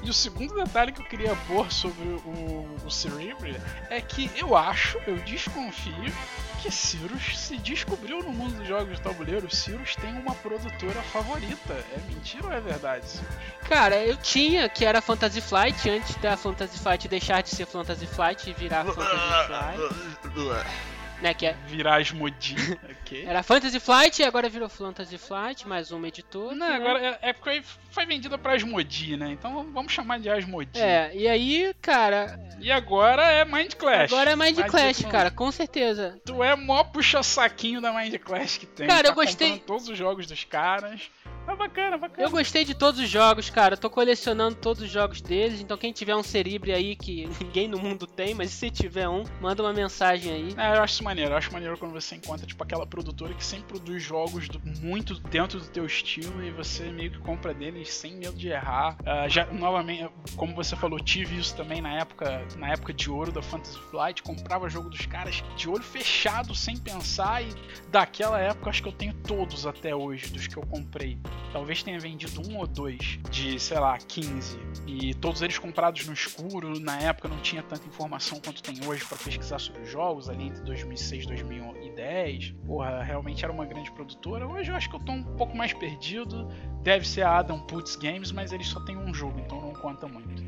E o segundo detalhe que eu queria pôr sobre o, o Cerebria é que eu acho, eu desconfio, que Cirrus se descobriu no mundo dos jogos de tabuleiro. Cirrus tem uma produtora favorita. É mentira ou é verdade, Cirrus? Cara, eu tinha, que era Fantasy Flight, antes da Fantasy Flight deixar de ser Fantasy Flight e virar Fantasy Flight. Né, que é... Virar Asmodee. okay. Era Fantasy Flight e agora virou Fantasy Flight, mais uma editora. Não, né? agora é, é porque foi vendida pra Asmodee, né? Então vamos chamar de Asmodee. É, e aí, cara... E agora é Mind Clash. Agora é Mind Clash, cara, com certeza. Tu é mó puxa-saquinho da Mind Clash que tem. Cara, tá eu gostei... todos os jogos dos caras. Tá bacana, bacana. Eu gostei de todos os jogos, cara. Eu tô colecionando todos os jogos deles. Então quem tiver um Cerebre aí que ninguém no mundo tem, mas se tiver um, manda uma mensagem aí. É, eu acho isso maneiro. Eu acho maneiro quando você encontra, tipo, aquela produtora que sempre produz jogos do, muito dentro do teu estilo e você meio que compra deles sem medo de errar. Uh, já, novamente, como você falou, tive isso também na época, na época de ouro da Fantasy Flight. Comprava jogo dos caras de olho fechado, sem pensar. E daquela época, acho que eu tenho todos até hoje, dos que eu comprei. Talvez tenha vendido um ou dois de, sei lá, 15. E todos eles comprados no escuro. Na época não tinha tanta informação quanto tem hoje para pesquisar sobre os jogos, ali entre 2006 e 2010. Porra, realmente era uma grande produtora. Hoje eu acho que eu tô um pouco mais perdido. Deve ser a Adam Putz Games, mas eles só tem um jogo, então não conta muito.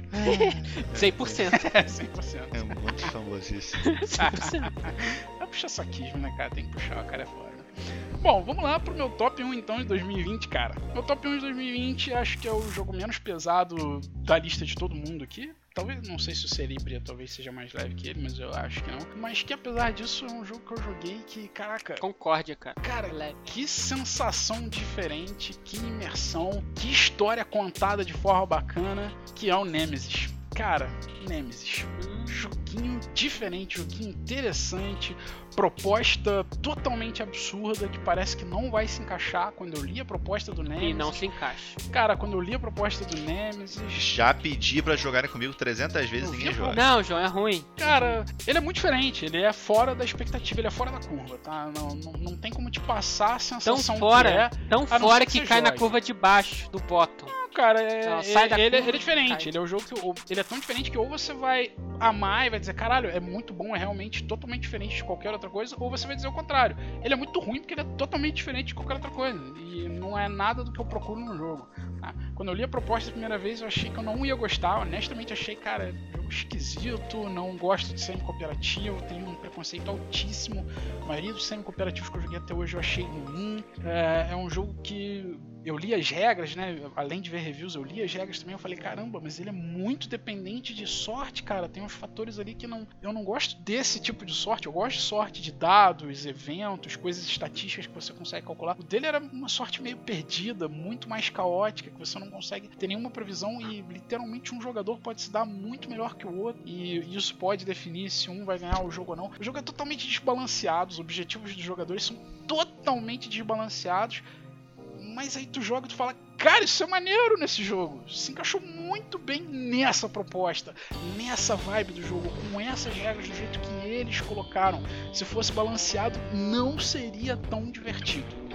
100%. É, 100%. É muito famosíssimo. 100%. é puxar saquismo, né, cara? Tem que puxar, a cara é fora. Bom, vamos lá pro meu top 1 então de 2020, cara. Meu top 1 de 2020 acho que é o jogo menos pesado da lista de todo mundo aqui. Talvez, não sei se o Cerebria talvez seja mais leve que ele, mas eu acho que não. Mas que apesar disso é um jogo que eu joguei que, caraca. Concórdia, cara. Cara, leve. que sensação diferente, que imersão, que história contada de forma bacana que é o Nemesis. Cara, Nemesis. Um joguinho diferente, joguinho interessante, proposta totalmente absurda que parece que não vai se encaixar quando eu li a proposta do Nemesis. E não se encaixa. Cara, quando eu li a proposta do Nemesis. Já pedi para jogarem comigo 300 vezes e ninguém joga. Não, João, é ruim. Cara, ele é muito diferente, ele é fora da expectativa, ele é fora da curva, tá? Não, não, não tem como te passar a sensação tão fora, que é. Tão fora que, que cai jogue. na curva de baixo do bottom. Cara, é, não, ele, ele, ele, é diferente. Cai. Ele é um jogo que ele é tão diferente que ou você vai amar e vai dizer, caralho, é muito bom, é realmente totalmente diferente de qualquer outra coisa, ou você vai dizer o contrário. Ele é muito ruim porque ele é totalmente diferente de qualquer outra coisa. E não é nada do que eu procuro no jogo. Tá? Quando eu li a proposta a primeira vez, eu achei que eu não ia gostar. Honestamente, achei, cara, jogo esquisito, não gosto de semi-cooperativo, tenho um preconceito altíssimo. A maioria dos semi-cooperativos que eu joguei até hoje eu achei ruim. É, é um jogo que eu li as regras, né? Além de ver reviews, eu li as regras também. Eu falei, caramba, mas ele é muito dependente de sorte, cara. Tem uns fatores ali que não, eu não gosto desse tipo de sorte. Eu gosto de sorte de dados, eventos, coisas estatísticas que você consegue calcular. O dele era uma sorte meio perdida, muito mais caótica, que você não consegue ter nenhuma previsão e literalmente um jogador pode se dar muito melhor que o outro. E isso pode definir se um vai ganhar o jogo ou não. O jogo é totalmente desbalanceado, os objetivos dos jogadores são totalmente desbalanceados mas aí tu joga e tu fala, cara, isso é maneiro nesse jogo. Se encaixou muito bem nessa proposta, nessa vibe do jogo, com essas regras do jeito que eles colocaram. Se fosse balanceado, não seria tão divertido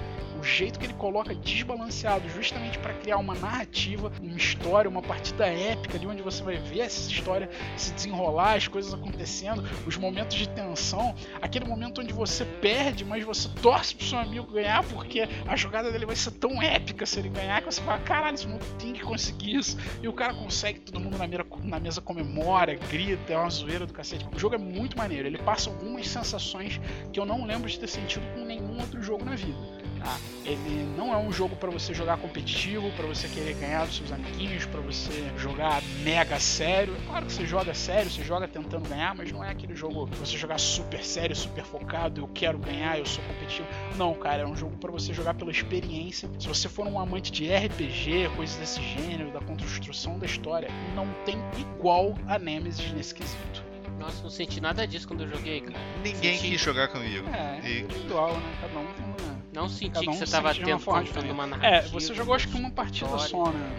o jeito que ele coloca desbalanceado, justamente para criar uma narrativa, uma história, uma partida épica de onde você vai ver essa história se desenrolar, as coisas acontecendo, os momentos de tensão, aquele momento onde você perde, mas você torce pro seu amigo ganhar porque a jogada dele vai ser tão épica se ele ganhar que você fala, caralho, esse mundo tem que conseguir isso. E o cara consegue, todo mundo na, mesa, na mesa comemora, grita, é uma zoeira do cacete. O jogo é muito maneiro, ele passa algumas sensações que eu não lembro de ter sentido com nenhum outro jogo na vida. Tá? Ele não é um jogo para você jogar competitivo, para você querer ganhar dos seus amiguinhos, para você jogar mega sério. Claro que você joga sério, você joga tentando ganhar, mas não é aquele jogo pra você jogar super sério, super focado, eu quero ganhar, eu sou competitivo. Não, cara, é um jogo para você jogar pela experiência. Se você for um amante de RPG, coisas desse gênero, da construção da história, não tem igual a Nemesis nesse quesito. Nossa, não senti nada disso quando eu joguei, cara. Ninguém Senti- quis jogar comigo. É, E- individual, né? Cada um tem uma. Não senti Cada um que você tava sente de uma tendo, uma diferente. narrativa. É, você jogou acho que uma partida história. só, né?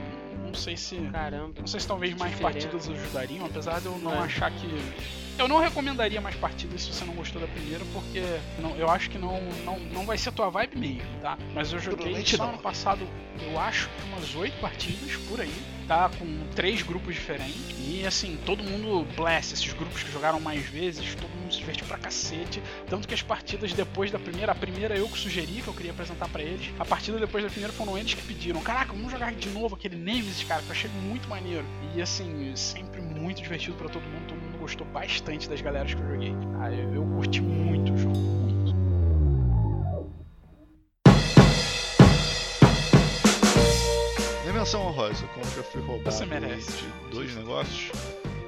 Não sei se. Caramba. Não sei se talvez mais Diferente. partidas ajudariam, apesar de eu não É. achar que. Eu não recomendaria mais partidas se você não gostou da primeira, porque não, eu acho que não, não, não vai ser tua vibe mesmo, tá? Mas eu joguei só ano passado, eu acho que umas oito partidas por aí, tá? Com três grupos diferentes. E assim, todo mundo bless, esses grupos que jogaram mais vezes, todo mundo se divertiu pra cacete. Tanto que as partidas depois da primeira, a primeira eu que sugeri, que eu queria apresentar pra eles. A partida depois da primeira foram eles que pediram. Caraca, vamos jogar de novo aquele Nemesis, cara, que eu achei muito maneiro. E assim, sempre muito divertido pra todo mundo, todo mundo gostou bastante das galeras que eu joguei. Ah, eu, eu curti muito o jogo, muito. Minha menção honrosa, como já fui roubado Você merece. de dois negócios.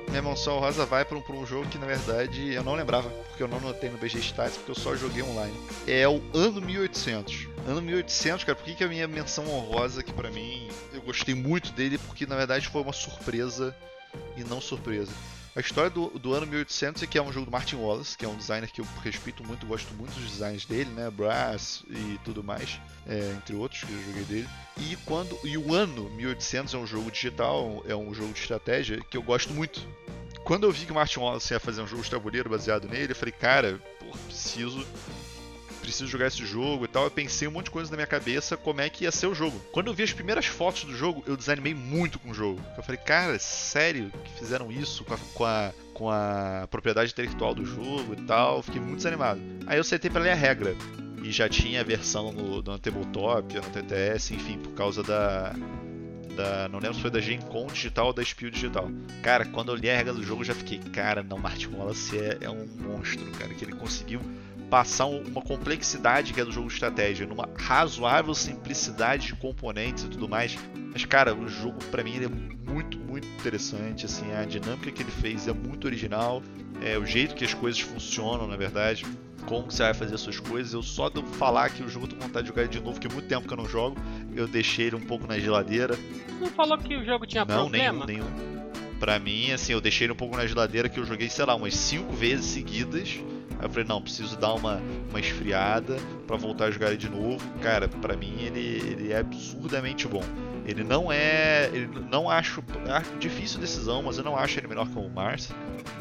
Minha menção honrosa vai para um, pra um jogo que na verdade eu não lembrava, porque eu não notei no BG Stats, porque eu só joguei online. É o Ano 1800. Ano 1800, cara, por que, que a minha menção honrosa aqui pra mim, eu gostei muito dele, porque na verdade foi uma surpresa e não surpresa. A história do, do ano 1800 é que é um jogo do Martin Wallace, que é um designer que eu respeito muito, gosto muito dos designs dele, né? Brass e tudo mais, é, entre outros que eu joguei dele. E quando e o ano 1800 é um jogo digital, é um jogo de estratégia que eu gosto muito. Quando eu vi que o Martin Wallace ia fazer um jogo de tabuleiro baseado nele, eu falei, cara, pô, preciso preciso jogar esse jogo e tal. Eu pensei um monte de coisa na minha cabeça como é que ia ser o jogo. Quando eu vi as primeiras fotos do jogo, eu desanimei muito com o jogo. Eu falei, cara, sério que fizeram isso com a, com a, com a propriedade intelectual do jogo e tal? Fiquei muito desanimado. Aí eu sentei pra ler a regra. E já tinha a versão no, no Tabletop, no TTS, enfim, por causa da, da. Não lembro se foi da Gen Con digital ou da Spiel digital. Cara, quando eu li a regra do jogo, eu já fiquei, cara, não, Martin Wallace é, é um monstro, cara, que ele conseguiu passar um- uma complexidade que é do jogo de estratégia, numa razoável simplicidade de componentes e tudo mais. Mas, cara, o jogo pra mim é muito, muito interessante. Assim, a dinâmica que ele fez é muito original. É o jeito que as coisas funcionam, na verdade. Como que você vai fazer as suas coisas. Eu só de eu falar que o jogo eu tô com vontade de jogar de novo, que é muito tempo que eu não jogo. Eu deixei ele um pouco na geladeira. Não falou que o jogo tinha Não, problema? nenhum, nenhum. Pra mim, assim, eu deixei ele um pouco na geladeira que eu joguei, sei lá, umas 5 vezes seguidas. Eu falei, não, preciso dar uma, uma esfriada pra voltar a jogar ele de novo. Cara, pra mim ele, ele é absurdamente bom. Ele não é. Ele não acho. acho difícil decisão, mas eu não acho ele melhor que o Mars.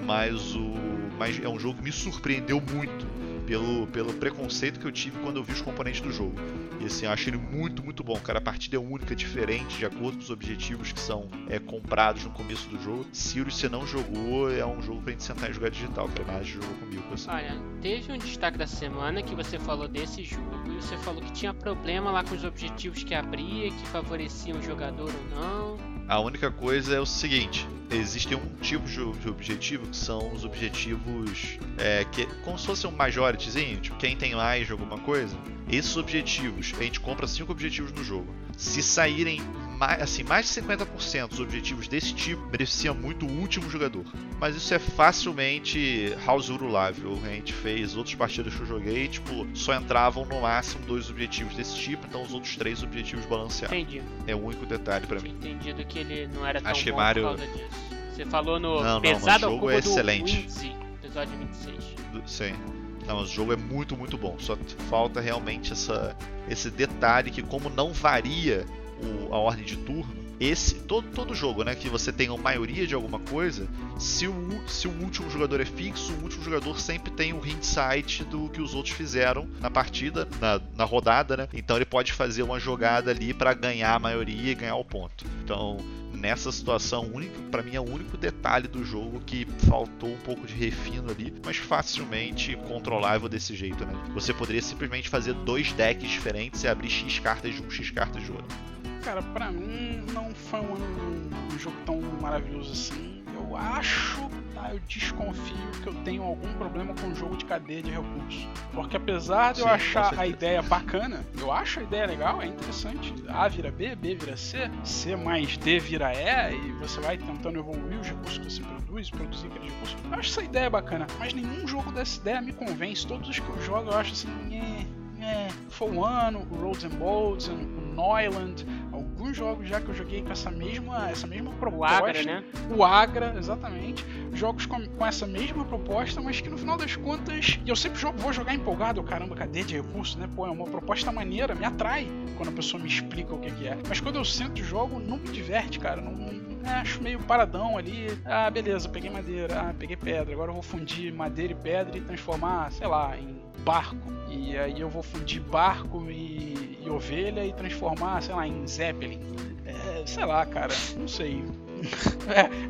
Mas o. Mas é um jogo que me surpreendeu muito pelo, pelo preconceito que eu tive quando eu vi os componentes do jogo. E assim, eu acho ele muito, muito bom. Cara, a partida é única, diferente, de acordo com os objetivos que são é, comprados no começo do jogo. Sirius, você não jogou, é um jogo pra gente sentar e jogar digital, cara. Mas jogou comigo, assim. Olha, teve um destaque da semana que você falou desse jogo e você falou que tinha problema lá com os objetivos que abria, que favoreciam o jogador ou não. A única coisa é o seguinte: existem um tipo de objetivo que são os objetivos é, que como se fosse um majorityzinho, tipo quem tem mais de alguma coisa. Esses objetivos, a gente compra cinco objetivos no jogo. Se saírem mais, assim, mais de 50% dos objetivos desse tipo, beneficia muito o último jogador. Mas isso é facilmente house rulável. A gente fez outras partidas que eu joguei, tipo, só entravam no máximo dois objetivos desse tipo, então os outros três objetivos balanceados. Entendi. É o único detalhe pra mim. Entendido que ele não era tão Acho que bom Mario- por causa disso. Você falou no Não, não, mas o pesado jogo é excelente. Windsy, episódio 26. Do- Sim. Não, mas o jogo é muito, muito bom. Só falta realmente essa, esse detalhe que como não varia o- a ordem de turno, esse todo, todo jogo, né, que você tem a maioria de alguma coisa, se o, se o último jogador é fixo, o último jogador sempre tem o hindsight do que os outros fizeram na partida, na, na rodada, né? Então ele pode fazer uma jogada ali para ganhar a maioria e ganhar o ponto. Então, nessa situação para mim é o único detalhe do jogo que faltou um pouco de refino ali, mas facilmente controlável desse jeito, né? Você poderia simplesmente fazer dois decks diferentes e abrir X cartas de um, X cartas de outro. Cara, pra mim não foi um, um jogo tão maravilhoso assim. Eu eu acho, tá, eu desconfio que eu tenho algum problema com o jogo de cadeia de recursos. Porque apesar de eu Sim, com achar a ideia bacana, eu acho a ideia legal, é interessante. A vira B, B vira C, C mais D vira E, e você vai tentando evoluir os recursos que você produz, produzir aqueles recursos. Eu acho essa ideia bacana, mas nenhum jogo dessa ideia me convence. Todos os que eu jogo eu acho assim, é, é. For One, o Roads and Boats, o Neuland, alguns jogos já que eu joguei com essa mesma, essa mesma O proposta. Agra, né? O Agra, exatamente. Jogos com, com essa mesma proposta, mas que no final das contas. E eu sempre jogo- vou jogar empolgado, caramba, cadê de recurso, né? Pô, é uma proposta maneira, me atrai quando a pessoa me explica o que, que é. Mas quando eu sento e jogo, não me diverte, cara. Não, não- é, acho meio paradão ali. Ah, beleza, peguei madeira, ah, peguei pedra. Agora eu vou fundir madeira e pedra e transformar, sei lá, em barco. E aí eu vou fundir barco e, e ovelha e transformar, sei lá, em Zeppelin. É, sei lá, cara, não sei.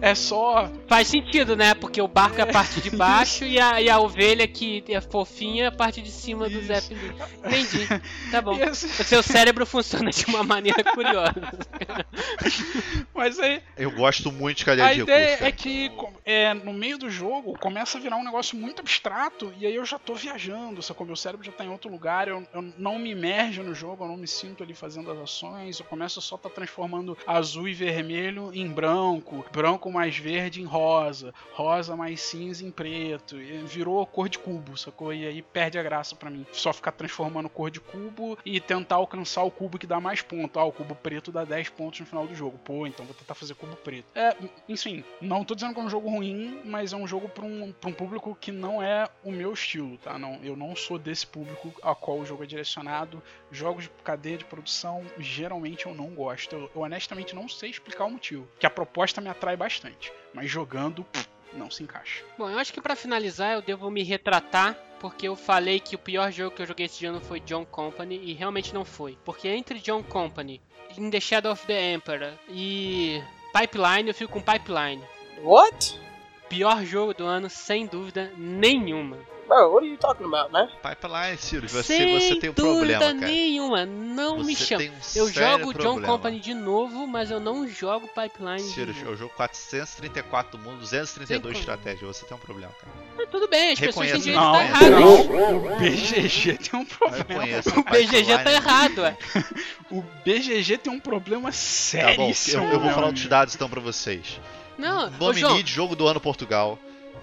É, é só. Faz sentido, né? Porque o barco é a parte de baixo e a, e a ovelha que é fofinha é a parte de cima do Isso. Zeppelin. Entendi. Tá bom. esse- O seu cérebro funciona de uma maneira curiosa. Mas aí, Eu gosto muito de cadeia a de ideia recursos. é que é, no meio do jogo começa a virar um negócio muito abstrato e aí eu já tô viajando, sacou? Meu cérebro já tá em outro lugar, eu, eu não me imerjo no jogo, eu não me sinto ali fazendo as ações, eu começo só a tá transformando azul e vermelho em branco, branco mais verde em rosa, rosa mais cinza em preto, virou cor de cubo, sacou? E aí perde a graça pra mim. Só ficar transformando cor de cubo e tentar alcançar o cubo que dá mais pontos. Ah, o cubo preto dá 10 pontos no final do jogo. Pô, então vou tentar fazer cubo preto. É, enfim, não tô dizendo que é um jogo ruim, mas é um jogo pra um, pra um público que não é o meu estilo, tá? Não, eu não sou desse público a qual o jogo é direcionado. Jogos de cadeia de produção, geralmente eu não gosto. Eu, eu honestamente não sei explicar o motivo. Que a proposta me atrai bastante, mas jogando, pff, não se encaixa. Bom, eu acho que pra finalizar eu devo me retratar, porque eu falei que o pior jogo que eu joguei esse ano foi John Company e realmente não foi. Porque entre John Company, In the Shadow of the Emperor e Pipeline, eu fico com Pipeline. What? Pior jogo do ano, sem dúvida nenhuma. Bro, what are you talking about, man? Pipeline, Ciro, você, sem você tem um problema, cara. nenhuma, não me Você chama. tem um Eu sério jogo John problema. Company de novo, mas eu não jogo Pipeline. novo. eu jogo 434 do mundo, 232 Sim, estratégia. Você tem um problema, cara. Mas tudo bem, as pessoas têm Reconheço, direito de estar errado. não. O BGG tem um problema. reconheço. O BGG tá errado, ué. O BGG tem um problema Tá bom, eu, eu vou falar amigo. os dados então pra vocês. Não, ô Nome João, de jogo do ano Portugal.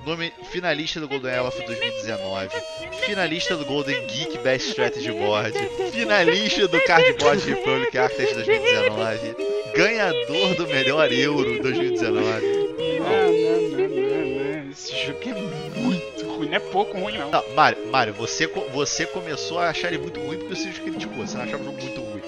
Nome finalista do Golden Elephant 2019. Finalista do Golden Geek Best Strategy Board. Finalista do Cardboard Republic Architect 2019. Ganhador do melhor Euro 2019. Não, não, não, não. Esse jogo é muito ruim. Não é pouco ruim, não. Não, Mário, Mário, você, você começou a achar ele muito ruim porque você criticou. Você não achava o jogo muito ruim.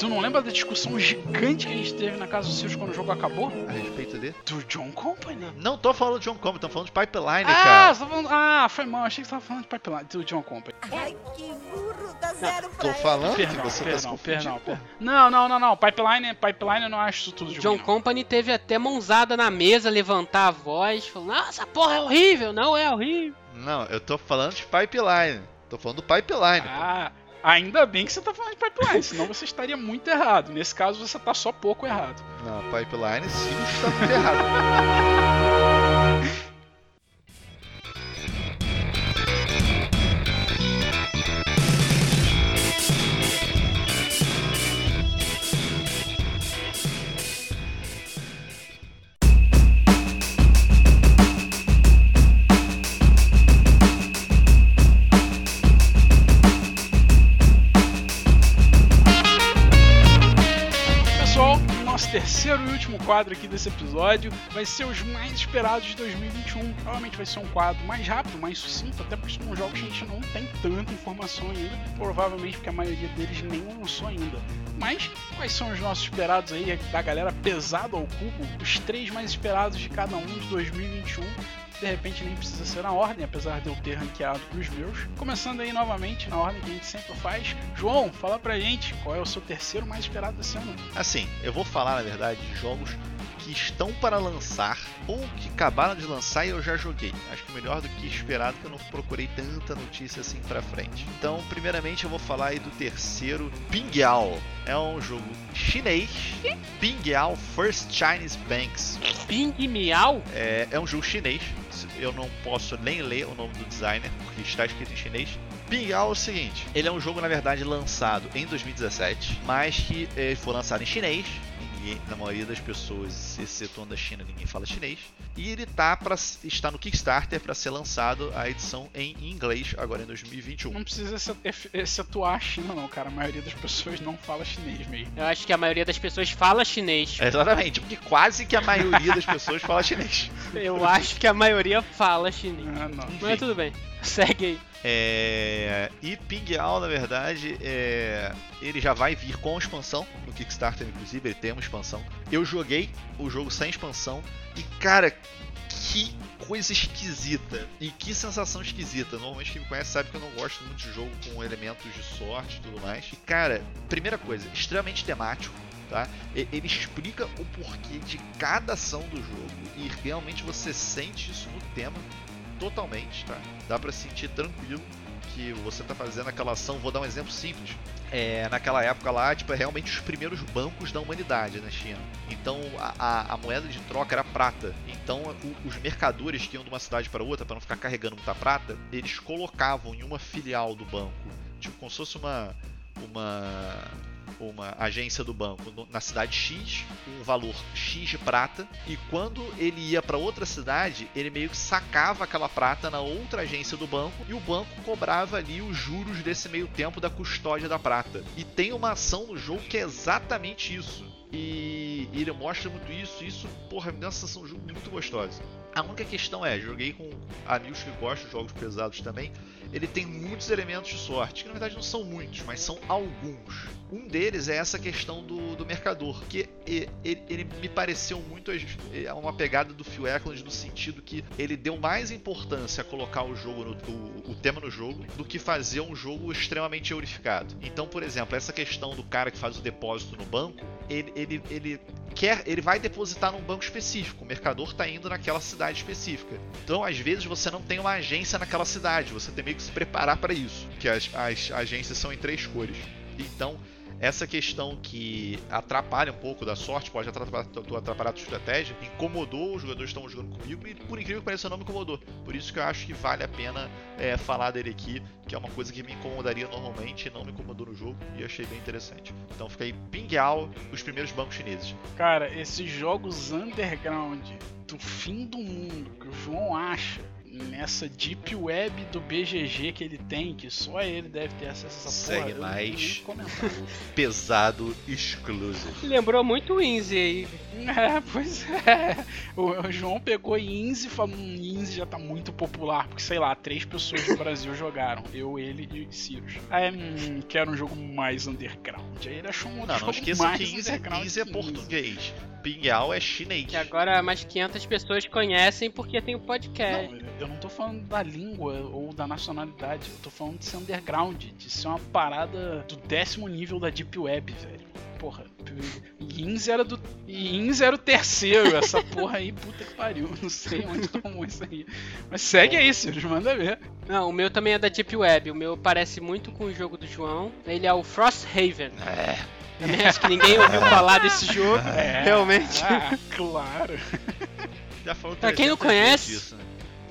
Tu não lembra da discussão gigante que a gente teve na casa do Sirius quando o jogo acabou? A respeito dele? Do John Company. Não tô falando de John Company, tô falando de Pipeline, Ah, cara. você tá falando... ah, foi mal. Achei que você tava falando de Pipeline. Do John Company. Ai, que burro, dá zero pra Tô falando que Perdão, você tá confundindo. perdão, pô. perdão. Não, não, não, não. Pipeline, Pipeline eu não acho isso tudo de John ruim, não. Company teve até mãozada na mesa, levantar a voz, falou, nossa, porra é horrível, não é horrível. Não, eu tô falando de Pipeline. Tô falando do Pipeline. pô. Ainda bem que você tá falando de Pipeline, senão você estaria muito errado. Nesse caso, você tá só pouco errado. Não, Pipeline sim está muito errado. terceiro e último quadro aqui desse episódio vai ser os mais esperados de 2021. Provavelmente vai ser um quadro mais rápido, mais sucinto, até porque são jogos que a gente não tem tanta informação ainda. Provavelmente porque a maioria deles nem lançou ainda. Mas quais são os nossos esperados aí da galera pesado ao cubo? Os três mais esperados de cada um de 2021. De repente nem precisa ser na ordem, apesar de eu ter ranqueado pros meus. Começando aí novamente na ordem que a gente sempre faz. João, fala pra gente qual é o seu terceiro mais esperado desse ano. Assim, eu vou falar, na verdade, de jogos que estão para lançar ou que acabaram de lançar e eu já joguei. Acho que melhor do que esperado, que eu não procurei tanta notícia assim pra frente. Então, primeiramente eu vou falar aí do terceiro, Pingyao. É um jogo chinês. Pingyao First Chinese Banks. Ping Miau? É, é um jogo chinês. Eu não posso nem ler o nome do designer, porque está escrito em chinês. Pingal é o seguinte, ele é um jogo na verdade lançado em 2017, mas que eh, foi lançado em chinês. Ninguém, na maioria das pessoas, excetuando a China, ninguém fala chinês. E ele tá para está no Kickstarter para ser lançado a edição em inglês agora em 2021. Não precisa se- excetuar a China, não, cara. A maioria das pessoas não fala chinês mesmo. Eu acho que a maioria das pessoas fala chinês. Exatamente, porque quase que a maioria das pessoas fala chinês. Eu acho que a maioria fala chinês. Ah, não. Mas tudo bem. Segue aí. É, e Pingyao, na verdade, é, ele já vai vir com expansão no Kickstarter, inclusive, ele tem uma expansão. Eu joguei o jogo sem expansão e, cara, que coisa esquisita e que sensação esquisita. Normalmente quem me conhece sabe que eu não gosto muito de jogo com elementos de sorte e tudo mais. E, cara, primeira coisa, extremamente temático. Tá? Ele explica o porquê de cada ação do jogo e realmente você sente isso no tema totalmente, tá? Dá pra sentir tranquilo que você tá fazendo aquela ação. Vou dar um exemplo simples. É, naquela época lá, tipo, é realmente os primeiros bancos da humanidade na China. Então a, a- a moeda de troca era prata. Então o- os mercadores que iam de uma cidade para outra para não ficar carregando muita prata, eles colocavam em uma filial do banco, tipo como se fosse uma uma uma agência do banco na cidade X, um valor X de prata, e quando ele ia para outra cidade, ele meio que sacava aquela prata na outra agência do banco e o banco cobrava ali os juros desse meio tempo da custódia da prata. E tem uma ação no jogo que é exatamente isso. E e ele mostra muito isso, e isso, porra, me dá uma sensação de jogo muito gostosa. A única questão é, joguei com amigos que gostam de jogos pesados também, ele tem muitos elementos de sorte, que na verdade não são muitos, mas são alguns. Um deles é essa questão do, do mercador, que ele, ele me pareceu muito as- é uma pegada do Phil Eklund no sentido que ele deu mais importância a colocar o jogo no, o, o tema no jogo do que fazer um jogo extremamente eurificado. Então, por exemplo, essa questão do cara que faz o depósito no banco, ele, ele, ele quer, ele vai depositar num banco específico. O mercador está indo naquela cidade específica. Então, às vezes, você não tem uma agência naquela cidade. Você tem meio que se preparar para isso. Que as, as agências são em três cores. Então, essa questão que atrapalha um pouco da sorte, pode atrapalhar, atrapalhar a tua estratégia, incomodou os jogadores que estão jogando comigo e, por incrível que pareça, não me incomodou. Por isso que eu acho que vale a pena é, falar dele aqui, que é uma coisa que me incomodaria normalmente e não me incomodou no jogo e achei bem interessante. Então fica aí Pingyao, os primeiros bancos chineses. Cara, esses jogos underground do fim do mundo que o João acha nessa deep web do BGG que ele tem, que só ele deve ter acesso a essa Segue porra, mais. Pesado exclusive. Lembrou muito o Inzi aí. É, pois é. O, João pegou Inzi e falou: hum, Inzi já tá muito popular, porque sei lá, três pessoas do Brasil jogaram. Eu, ele e o Cirus. Aí, hum, quero um jogo mais underground. Aí ele achou um outro Não, jogo não esqueça mais que Inzi, underground Inzi é português. Pingyao é chinês. Que agora mais 500 pessoas conhecem porque tem o podcast. Não, eu não tô falando da língua ou da nacionalidade, eu tô falando de ser underground, de ser uma parada do décimo nível da Deep Web, velho. Porra, Inz era do. Inz era o terceiro, essa porra aí, puta que pariu. Não sei onde tomou isso aí. Mas segue aí, Sirius, manda ver. Não, o meu também é da Deep Web. O meu parece muito com o jogo do João. Ele é o Frosthaven. É. Também acho que ninguém ouviu falar desse jogo. É. Realmente. Ah, claro. Já falou Pra quem não 300 vezes conhece- disso, né?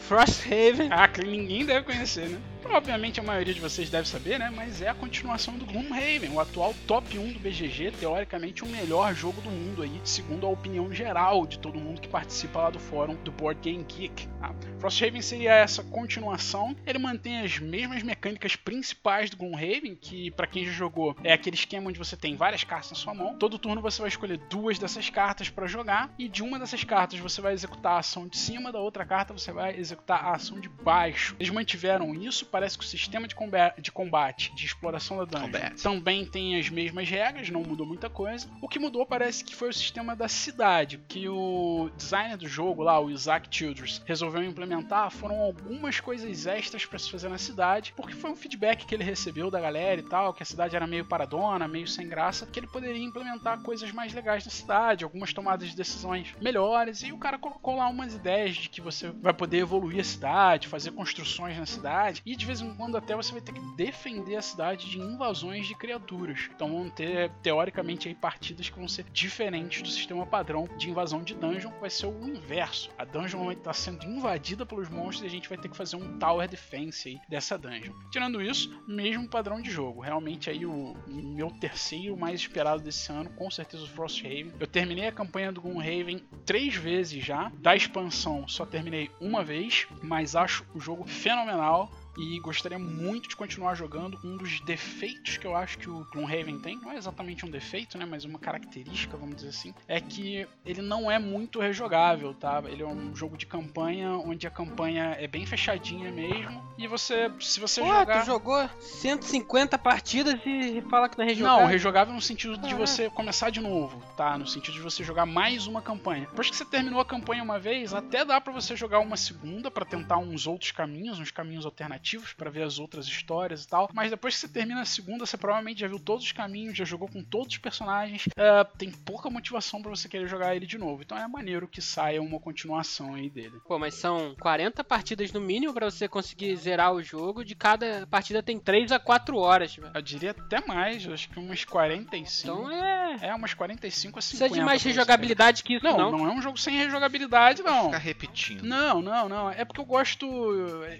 Frosthaven. Ah, que ninguém deve conhecer, né? Obviamente a maioria de vocês deve saber, né? Mas é a continuação do Gloomhaven, o atual top 1 do BGG, teoricamente o melhor jogo do mundo aí, segundo a opinião geral de todo mundo que participa lá do fórum do Board Game Geek. Tá? Frosthaven seria essa continuação. Ele mantém as mesmas mecânicas principais do Gloomhaven, que para quem já jogou é aquele esquema onde você tem várias cartas na sua mão. Todo turno você vai escolher duas dessas cartas para jogar e de uma dessas cartas você vai executar a ação de cima, da outra carta você vai executar a ação de baixo. Eles mantiveram isso parece que o sistema de combate, de, combate, de exploração da dungeon Combat. também tem as mesmas regras, não mudou muita coisa. O que mudou parece que foi o sistema da cidade, que o designer do jogo lá, o Isaac Childress, resolveu implementar. Foram algumas coisas extras para se fazer na cidade, porque foi um feedback que ele recebeu da galera e tal, que a cidade era meio paradona, meio sem graça, que ele poderia implementar coisas mais legais na cidade, algumas tomadas de decisões melhores. E o cara colocou lá umas ideias de que você vai poder evoluir a cidade, fazer construções na cidade, e de vez em quando até você vai ter que defender a cidade de invasões de criaturas. Então vão ter, teoricamente, aí partidas que vão ser diferentes do sistema padrão de invasão de dungeon, vai ser o inverso. A dungeon vai estar sendo invadida pelos monstros e a gente vai ter que fazer um tower defense aí dessa dungeon. Tirando isso, mesmo padrão de jogo. Realmente aí o meu terceiro mais esperado desse ano, com certeza o Frosthaven. Eu terminei a campanha do Gloomhaven três vezes já. Da expansão só terminei uma vez, mas acho o jogo fenomenal e gostaria muito de continuar jogando. Um dos defeitos que eu acho que o Gloomhaven tem, não é exatamente um defeito, né, mas uma característica, vamos dizer assim, é que ele não é muito rejogável, tá? Ele é um jogo de campanha onde a campanha é bem fechadinha mesmo e você, se você Pô, jogar tu jogou 150 partidas e fala que não é rejogável? não, rejogável no sentido de Ah, é. você começar de novo, tá? No sentido de você jogar mais uma campanha. Depois que você terminou a campanha uma vez, até dá pra você jogar uma segunda pra tentar uns outros caminhos, uns caminhos alternativos pra ver as outras histórias e tal. Mas depois que você termina a segunda, você provavelmente já viu todos os caminhos, já jogou com todos os personagens. é, tem pouca motivação pra você querer jogar ele de novo. Então é maneiro que saia uma continuação aí dele. Pô, mas são 40 partidas no mínimo pra você conseguir zerar o jogo. De cada partida tem 3 a 4 horas, velho. Eu diria até mais, eu acho que umas 45. Então é. É, umas 45 a 50. Precisa de mais rejogabilidade que isso, Não, não. não, é um jogo sem rejogabilidade, não. Ficar repetindo. Não, não, não. É porque eu gosto.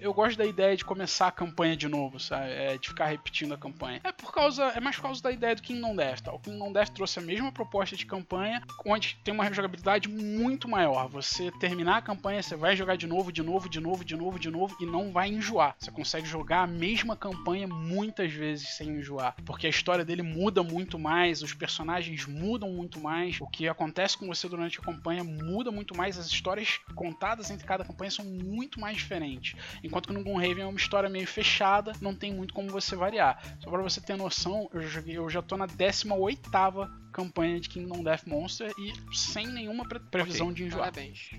Eu gosto da ideia de começar a campanha de novo, sabe? É, de ficar repetindo a campanha. É por causa. É mais por causa da ideia do Kingdom Death, tá? O Kingdom Death trouxe a mesma proposta de campanha, onde tem uma jogabilidade muito maior. Você terminar a campanha, você vai jogar de novo, de novo, de novo, de novo, de novo, e não vai enjoar. Você consegue jogar a mesma campanha muitas vezes sem enjoar. Porque a história dele muda muito mais, os personagens mudam muito mais, o que acontece com você durante a campanha muda muito mais, as histórias contadas entre cada campanha são muito mais diferentes. Enquanto que no Gloomhaven é uma história meio fechada, não tem muito como você variar. Só pra você ter noção, eu, joguei, eu já tô na 18ª campanha de Kingdom Death Monster e sem nenhuma pre- previsão de enjoar. Parabéns.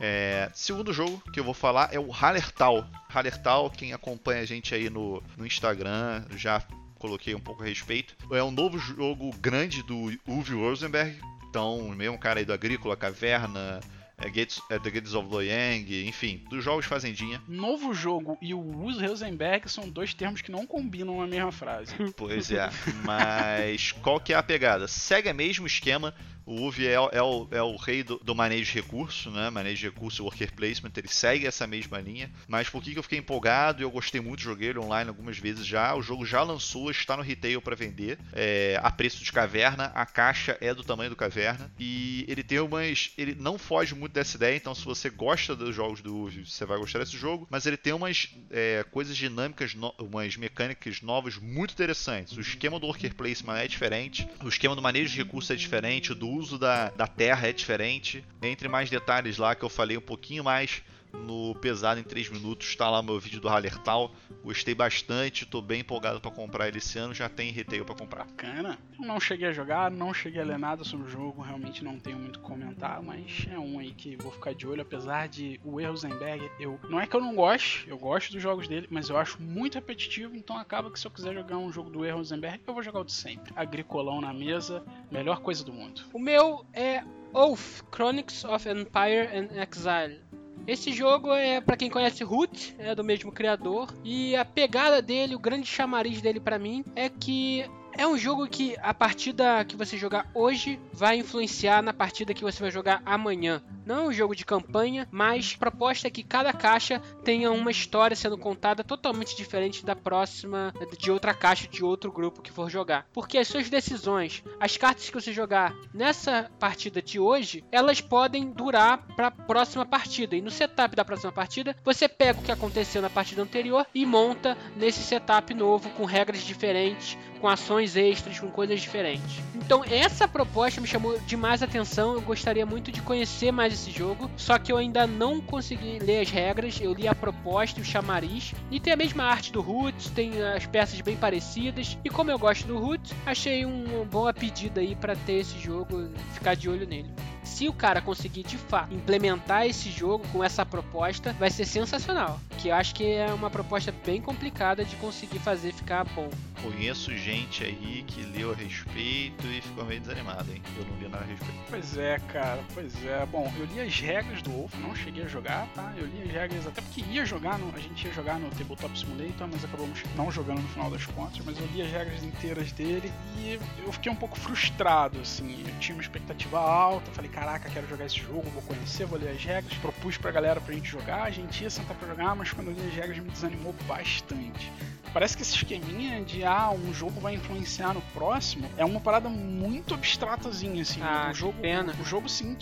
É, segundo jogo que eu vou falar é o Hallertal. Hallertal, quem acompanha a gente aí no, no Instagram, já coloquei um pouco a respeito. É um novo jogo grande do Uwe Rosenberg. Então, o mesmo cara aí do Agrícola, Caverna, é, Gates, é, The Gates of Loyang, enfim, dos jogos Fazendinha. Novo jogo e o Urs Rosenberg são dois termos que não combinam na mesma frase. Pois é, mas qual que é a pegada? Segue o mesmo esquema. O UV é, é o, é o rei do, do manejo de recurso, né? Manejo de recurso e worker placement, ele segue essa mesma linha. Mas por que, que eu fiquei empolgado? Eu gostei muito, joguei ele online algumas vezes já. O jogo já lançou, está no retail para vender, é, a preço de caverna. A caixa é do tamanho do caverna e ele tem umas, ele não foge muito dessa ideia. Então, se você gosta dos jogos do UV, você vai gostar desse jogo. Mas ele tem umas é, coisas dinâmicas, no- umas mecânicas novas muito interessantes. O esquema do worker placement é diferente, o esquema do manejo de recursos é diferente, do uso da, da terra é diferente. Entre mais detalhes lá que eu falei um pouquinho mais no Pesado em 3 minutos, está lá meu vídeo do Hallertal. Gostei bastante, tô bem empolgado para comprar ele esse ano, já tem retail para comprar. Bacana. Eu não cheguei a jogar, não cheguei a ler nada sobre o jogo, realmente não tenho muito o que comentar, mas é um aí que vou ficar de olho, apesar de o Rosenberg, eu não é que eu não goste, eu gosto dos jogos dele, mas eu acho muito repetitivo, então acaba que se eu quiser jogar um jogo do Rosenberg, eu vou jogar o de sempre. Agricolão na mesa, melhor coisa do mundo. O meu é Oath, Chronicles of Empire and Exile. Esse jogo é pra quem conhece Root, é do mesmo criador, e a pegada dele, o grande chamariz dele pra mim é que é um jogo que a partida que você jogar hoje vai influenciar na partida que você vai jogar amanhã. Não é um jogo de campanha, mas a proposta é que cada caixa tenha uma história sendo contada totalmente diferente da próxima de outra caixa de outro grupo que for jogar. Porque as suas decisões, as cartas que você jogar nessa partida de hoje, elas podem durar para a próxima partida. E no setup da próxima partida, você pega o que aconteceu na partida anterior e monta nesse setup novo com regras diferentes, com ações extras, com coisas diferentes. Então essa proposta me chamou demais a atenção. Eu gostaria muito de conhecer mais esse jogo, só que eu ainda não consegui ler as regras. Eu li a proposta e o chamariz. E tem a mesma arte do Roots, tem as peças bem parecidas. E como eu gosto do Roots, achei uma boa pedida aí para ter esse jogo, ficar de olho nele se o cara conseguir de fato implementar esse jogo com essa proposta, vai ser sensacional. Que eu acho que é uma proposta bem complicada de conseguir fazer ficar bom. Conheço gente aí que leu a respeito e ficou meio desanimado, hein? Eu não li nada a respeito. Pois é, cara, pois é. Bom, eu li as regras do Wolf, não cheguei a jogar, tá? Eu li as regras até porque ia jogar, no, a gente ia jogar no Tabletop Simulator, mas acabamos não jogando no final das contas. Mas eu li as regras inteiras dele e eu fiquei um pouco frustrado, assim. Eu tinha uma expectativa alta, falei, caraca, quero jogar esse jogo, vou conhecer, vou ler as regras. Propus pra galera pra gente jogar, a gente ia sentar pra jogar, mas quando eu li as regras me desanimou bastante. Parece que esse esqueminha de ah, um jogo vai influenciar no próximo é uma parada muito abstratazinha, assim. Ah, o jogo, pena. o jogo sim,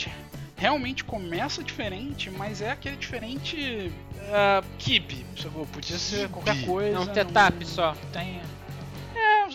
realmente começa diferente, mas é aquele diferente uh, keep? Podia ser qualquer coisa. É um setup não- só. tem.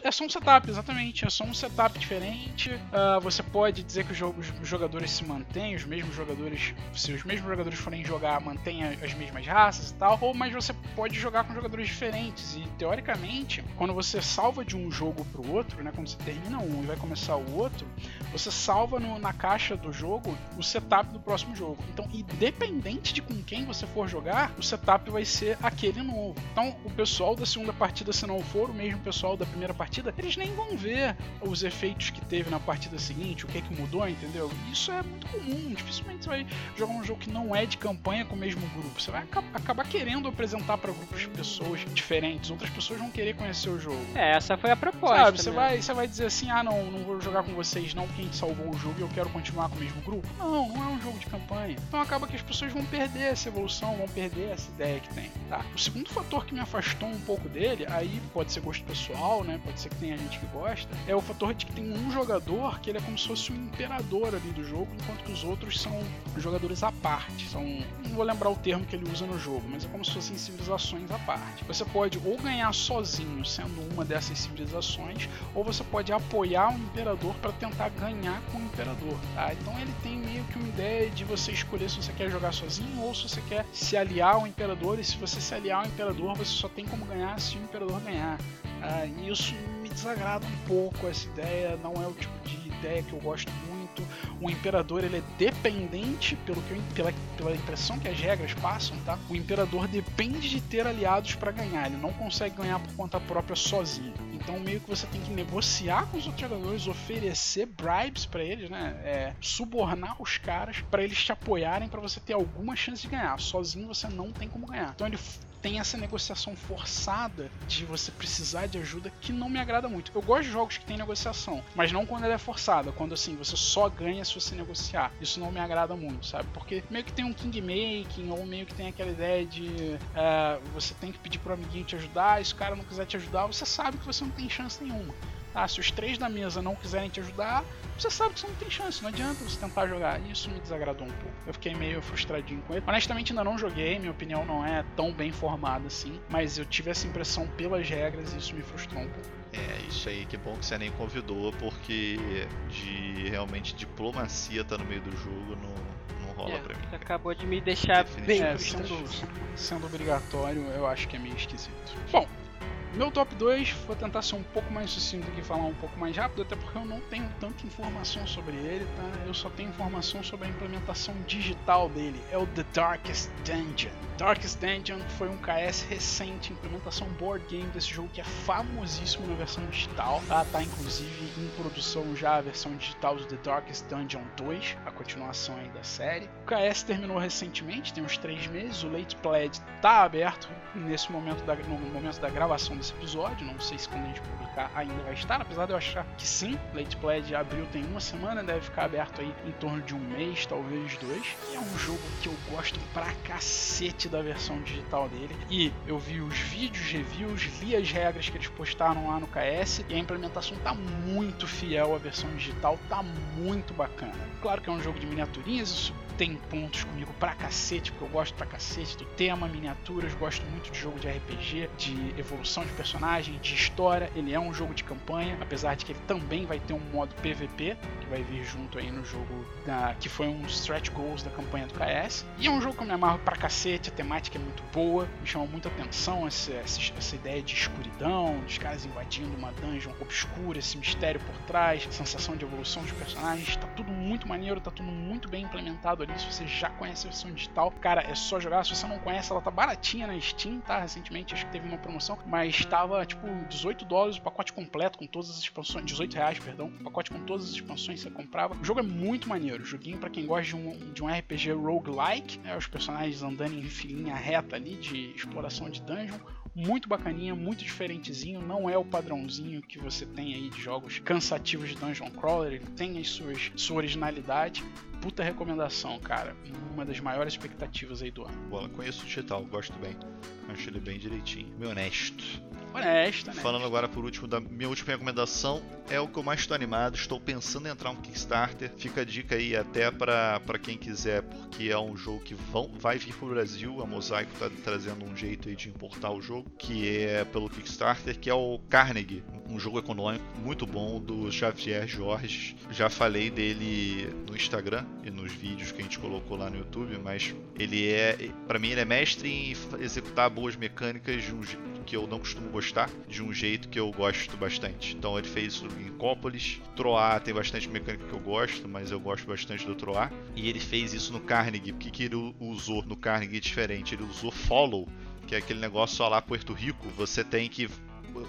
É, só um setup, exatamente. É só um setup diferente. Ah, você pode dizer que os, jo- os jogadores se mantêm, os mesmos jogadores. Se os mesmos jogadores forem jogar, mantêm as mesmas raças e tal. Ou mas você pode jogar com jogadores diferentes. E teoricamente, quando você salva de um jogo pro outro, né? Quando você termina um e vai começar o outro, você salva no- na caixa do jogo o setup do próximo jogo. Então, independente de com quem você for jogar, o setup vai ser aquele novo. Então, o pessoal da segunda partida, se não for o mesmo pessoal da primeira partida, eles nem vão ver os efeitos que teve na partida seguinte, o que é que mudou, entendeu? Isso é muito comum. Dificilmente você vai jogar um jogo que não é de campanha com o mesmo grupo. Você vai aca- acabar querendo apresentar para grupos de pessoas diferentes. Outras pessoas vão querer conhecer o jogo. É, essa foi a proposta. Sabe, você né? vai, você vai dizer assim, ah não, não vou jogar com vocês não, porque a gente salvou o jogo e eu quero continuar com o mesmo grupo. Não, não é um jogo de campanha. Então acaba que as pessoas vão perder essa evolução, vão perder essa ideia que tem, tá? O segundo fator que me afastou um pouco dele, aí pode ser gosto pessoal, né? Pode ser que tenha gente que gosta, é o fator de que tem um jogador que ele é como se fosse um imperador ali do jogo, enquanto que os outros são jogadores à parte. São, não vou lembrar o termo que ele usa no jogo, mas é como se fossem civilizações à parte. Você pode ou ganhar sozinho sendo uma dessas civilizações, ou você pode apoiar o imperador para tentar ganhar com o imperador, tá? Então ele tem meio que uma ideia de você escolher se você quer jogar sozinho ou se você quer se aliar ao imperador, e se você se aliar ao imperador, você só tem como ganhar se o imperador ganhar. Ah, e isso me desagrada um pouco essa ideia, não é o tipo de ideia que eu gosto muito. O imperador ele é dependente, pelo que eu, pela, pela impressão que as regras passam, tá? O imperador depende de ter aliados para ganhar, ele não consegue ganhar por conta própria sozinho. Então meio que você tem que negociar com os outros jogadores, oferecer bribes para eles, né? É, subornar os caras para eles te apoiarem para você ter alguma chance de ganhar. Sozinho você não tem como ganhar. Então ele tem essa negociação forçada de você precisar de ajuda que não me agrada muito. Eu gosto de jogos que tem negociação, mas não quando ela é forçada, quando assim você só ganha se você negociar. Isso não me agrada muito, sabe? Porque meio que tem um king making ou meio que tem aquela ideia de é, você tem que pedir pro amiguinho te ajudar, e se o cara não quiser te ajudar, você sabe que você não tem chance nenhuma. Ah, se os três da mesa não quiserem te ajudar, você sabe que você não tem chance, não adianta você tentar jogar. E isso me desagradou um pouco. Eu fiquei meio frustradinho com ele. Honestamente, ainda não joguei, minha opinião não é tão bem formada assim, mas eu tive essa impressão pelas regras e isso me frustrou um pouco. É, isso aí, que bom que você nem convidou, porque de realmente diplomacia tá no meio do jogo não, não rola É, pra mim. você acabou de me deixar bem É, sendo, sendo obrigatório, eu acho que é meio esquisito. Bom, meu top 2, vou tentar ser um pouco mais sucinto aqui, falar um pouco mais rápido, até porque eu não tenho tanta informação sobre ele, tá? Eu só tenho informação sobre a implementação digital dele. É o The Darkest Dungeon. Darkest Dungeon foi um KS recente, implementação board game desse jogo que é famosíssimo na versão digital, tá? Tá inclusive em produção já a versão digital do The Darkest Dungeon 2, a continuação aí da série. O KS terminou recentemente, tem uns 3 meses, o Late Pledge tá aberto nesse momento da, no momento da gravação desse episódio, não sei se quando a gente publicar ainda vai estar, apesar de eu achar que sim, Late Pledge abriu tem uma semana, deve ficar aberto aí em torno de um mês, talvez dois. E é um jogo que eu gosto pra cacete da versão digital dele. E eu vi os vídeos, reviews, li as regras que eles postaram lá no KS e a implementação tá muito fiel à versão digital, tá muito bacana. Claro que é um jogo de miniaturinhas, isso tem pontos comigo pra cacete, porque eu gosto pra cacete do tema, miniaturas, gosto muito de jogo de RPG, de evolução de personagem, de história. Ele é um jogo de campanha, apesar de que ele também vai ter um modo PVP, que vai vir junto aí no jogo da, que foi um stretch goals da campanha do KS. E é um jogo que eu me amarro pra cacete, a temática é muito boa, me chama muita atenção essa, essa, essa ideia de escuridão, dos caras invadindo uma dungeon obscura, esse mistério por trás, sensação de evolução dos personagens, tá tudo muito maneiro, tá tudo muito bem implementado ali. Se você já conhece a versão digital, cara, é só jogar. Se você não conhece, ela tá baratinha na Steam, tá? Recentemente acho que teve uma promoção, mas estava tipo 18 dólares o pacote completo com todas as expansões, 18 reais, perdão, o pacote com todas as expansões que você comprava. O jogo é muito maneiro, joguinho para quem gosta de um, de um RPG roguelike, né? Os personagens andando em filinha reta ali de exploração de dungeon muito bacaninha, muito diferentezinho, não é o padrãozinho que você tem aí de jogos cansativos de Dungeon Crawler, ele tem as suas, sua originalidade. Puta recomendação, cara. Uma das maiores expectativas aí do ano. Bola, conheço o digital, gosto bem. Acho ele bem direitinho, bem honesto. Honesta, né? Falando agora por último da minha última recomendação, é o que eu mais estou animado. Estou pensando em entrar um Kickstarter. Fica a dica aí até para quem quiser, porque é um jogo que vão, vai vir para o Brasil. A Mosaico está trazendo um jeito aí de importar o jogo, que é pelo Kickstarter, que é o Carnegie, um jogo econômico muito bom do Xavier Jorge. Já falei dele no Instagram e nos vídeos que a gente colocou lá no YouTube, mas ele é, para mim, ele é mestre em executar boas mecânicas de um que eu não costumo gostar, de um jeito que eu gosto bastante. Então ele fez isso em Cópolis. Troar tem bastante mecânica que eu gosto, mas eu gosto bastante do Troar. E ele fez isso no Carnegie. O que, que ele usou no Carnegie diferente? Ele usou Follow, que é aquele negócio só lá Puerto Rico. Você tem que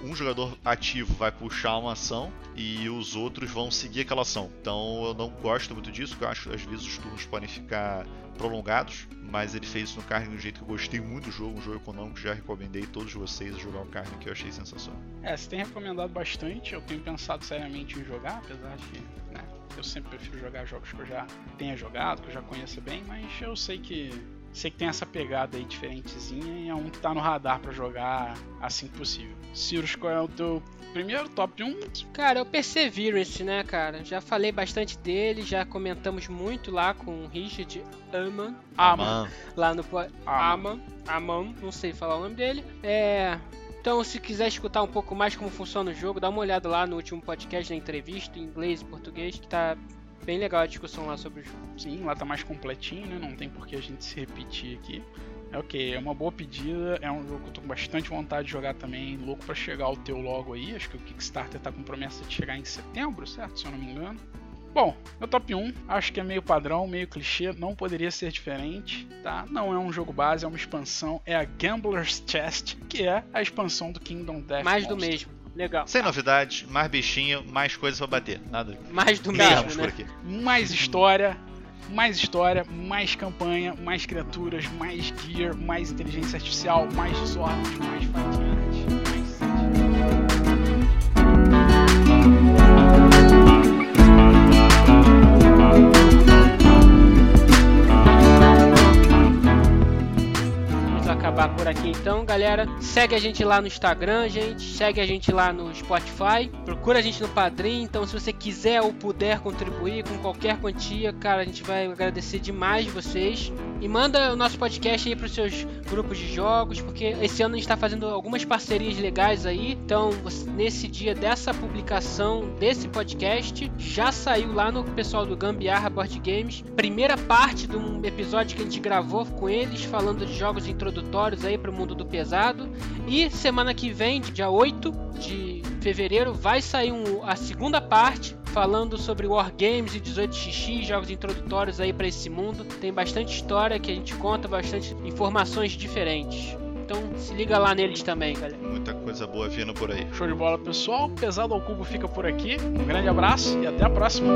um jogador ativo vai puxar uma ação e os outros vão seguir aquela ação. Então eu não gosto muito disso, porque eu acho que às vezes os turnos podem ficar prolongados, mas ele fez isso no Carne de um jeito que eu gostei muito do jogo, um jogo econômico, já recomendei a todos vocês jogar o Carne, que eu achei sensacional. É, você tem recomendado bastante, eu tenho pensado seriamente em jogar, apesar de né, eu sempre prefiro jogar jogos que eu já tenha jogado, que eu já conheça bem, mas eu sei que Sei que tem essa pegada aí diferentezinha e é um que tá no radar para jogar assim que possível. Cirus, qual é o teu primeiro top 1? Cara, é o Perseverance, né, cara? Já falei bastante dele, já comentamos muito lá com o Richard Aman. Aman. Lá no. Aman. Aman, não sei falar o nome dele. É. Então, se quiser escutar um pouco mais como funciona o jogo, dá uma olhada lá no último podcast, na entrevista, em inglês e português, que tá bem legal a discussão lá sobre o jogo. Sim, lá tá mais completinho, né? Não tem por que a gente se repetir aqui. É ok, é uma boa pedida, é um jogo que eu tô com bastante vontade de jogar também, louco para chegar ao teu logo aí. Acho que o Kickstarter tá com promessa de chegar em setembro, certo? Se eu não me engano. Bom, meu top 1, acho que é meio padrão, meio clichê, não poderia ser diferente, tá? Não é um jogo base, é uma expansão, é a Gambler's Chest, que é a expansão do Kingdom Death Mais Monster. do mesmo. Legal. Sem novidades, mais bichinho, mais coisas pra bater. Nada. Mais do Mesmo mesmo, por né? aqui. mais história, mais história, mais campanha, mais criaturas, mais gear, mais inteligência artificial, mais desordens, mais fatiantes, acabar por aqui então, galera. Segue a gente lá no Instagram, gente. Segue a gente lá no Spotify. Procura a gente no Padrim. Então, se você quiser ou puder contribuir com qualquer quantia, cara, a gente vai agradecer demais vocês. E manda o nosso podcast aí pros seus grupos de jogos, porque esse ano a gente tá fazendo algumas parcerias legais aí. Então, nesse dia dessa publicação desse podcast, já saiu lá no pessoal do Gambiarra Board Games. Primeira parte de um episódio que a gente gravou com eles, falando de jogos introdutórios aí pro mundo do pesado. E semana que vem, dia 8 de fevereiro, vai sair um- a segunda parte falando sobre Wargames e 18xx, jogos introdutórios aí para esse mundo. Tem bastante história que a gente conta, bastante informações diferentes. Então se liga lá neles também, galera. Muita coisa boa vindo por aí. Show de bola, pessoal. Pesado ao Cubo fica por aqui. Um grande abraço e até a próxima.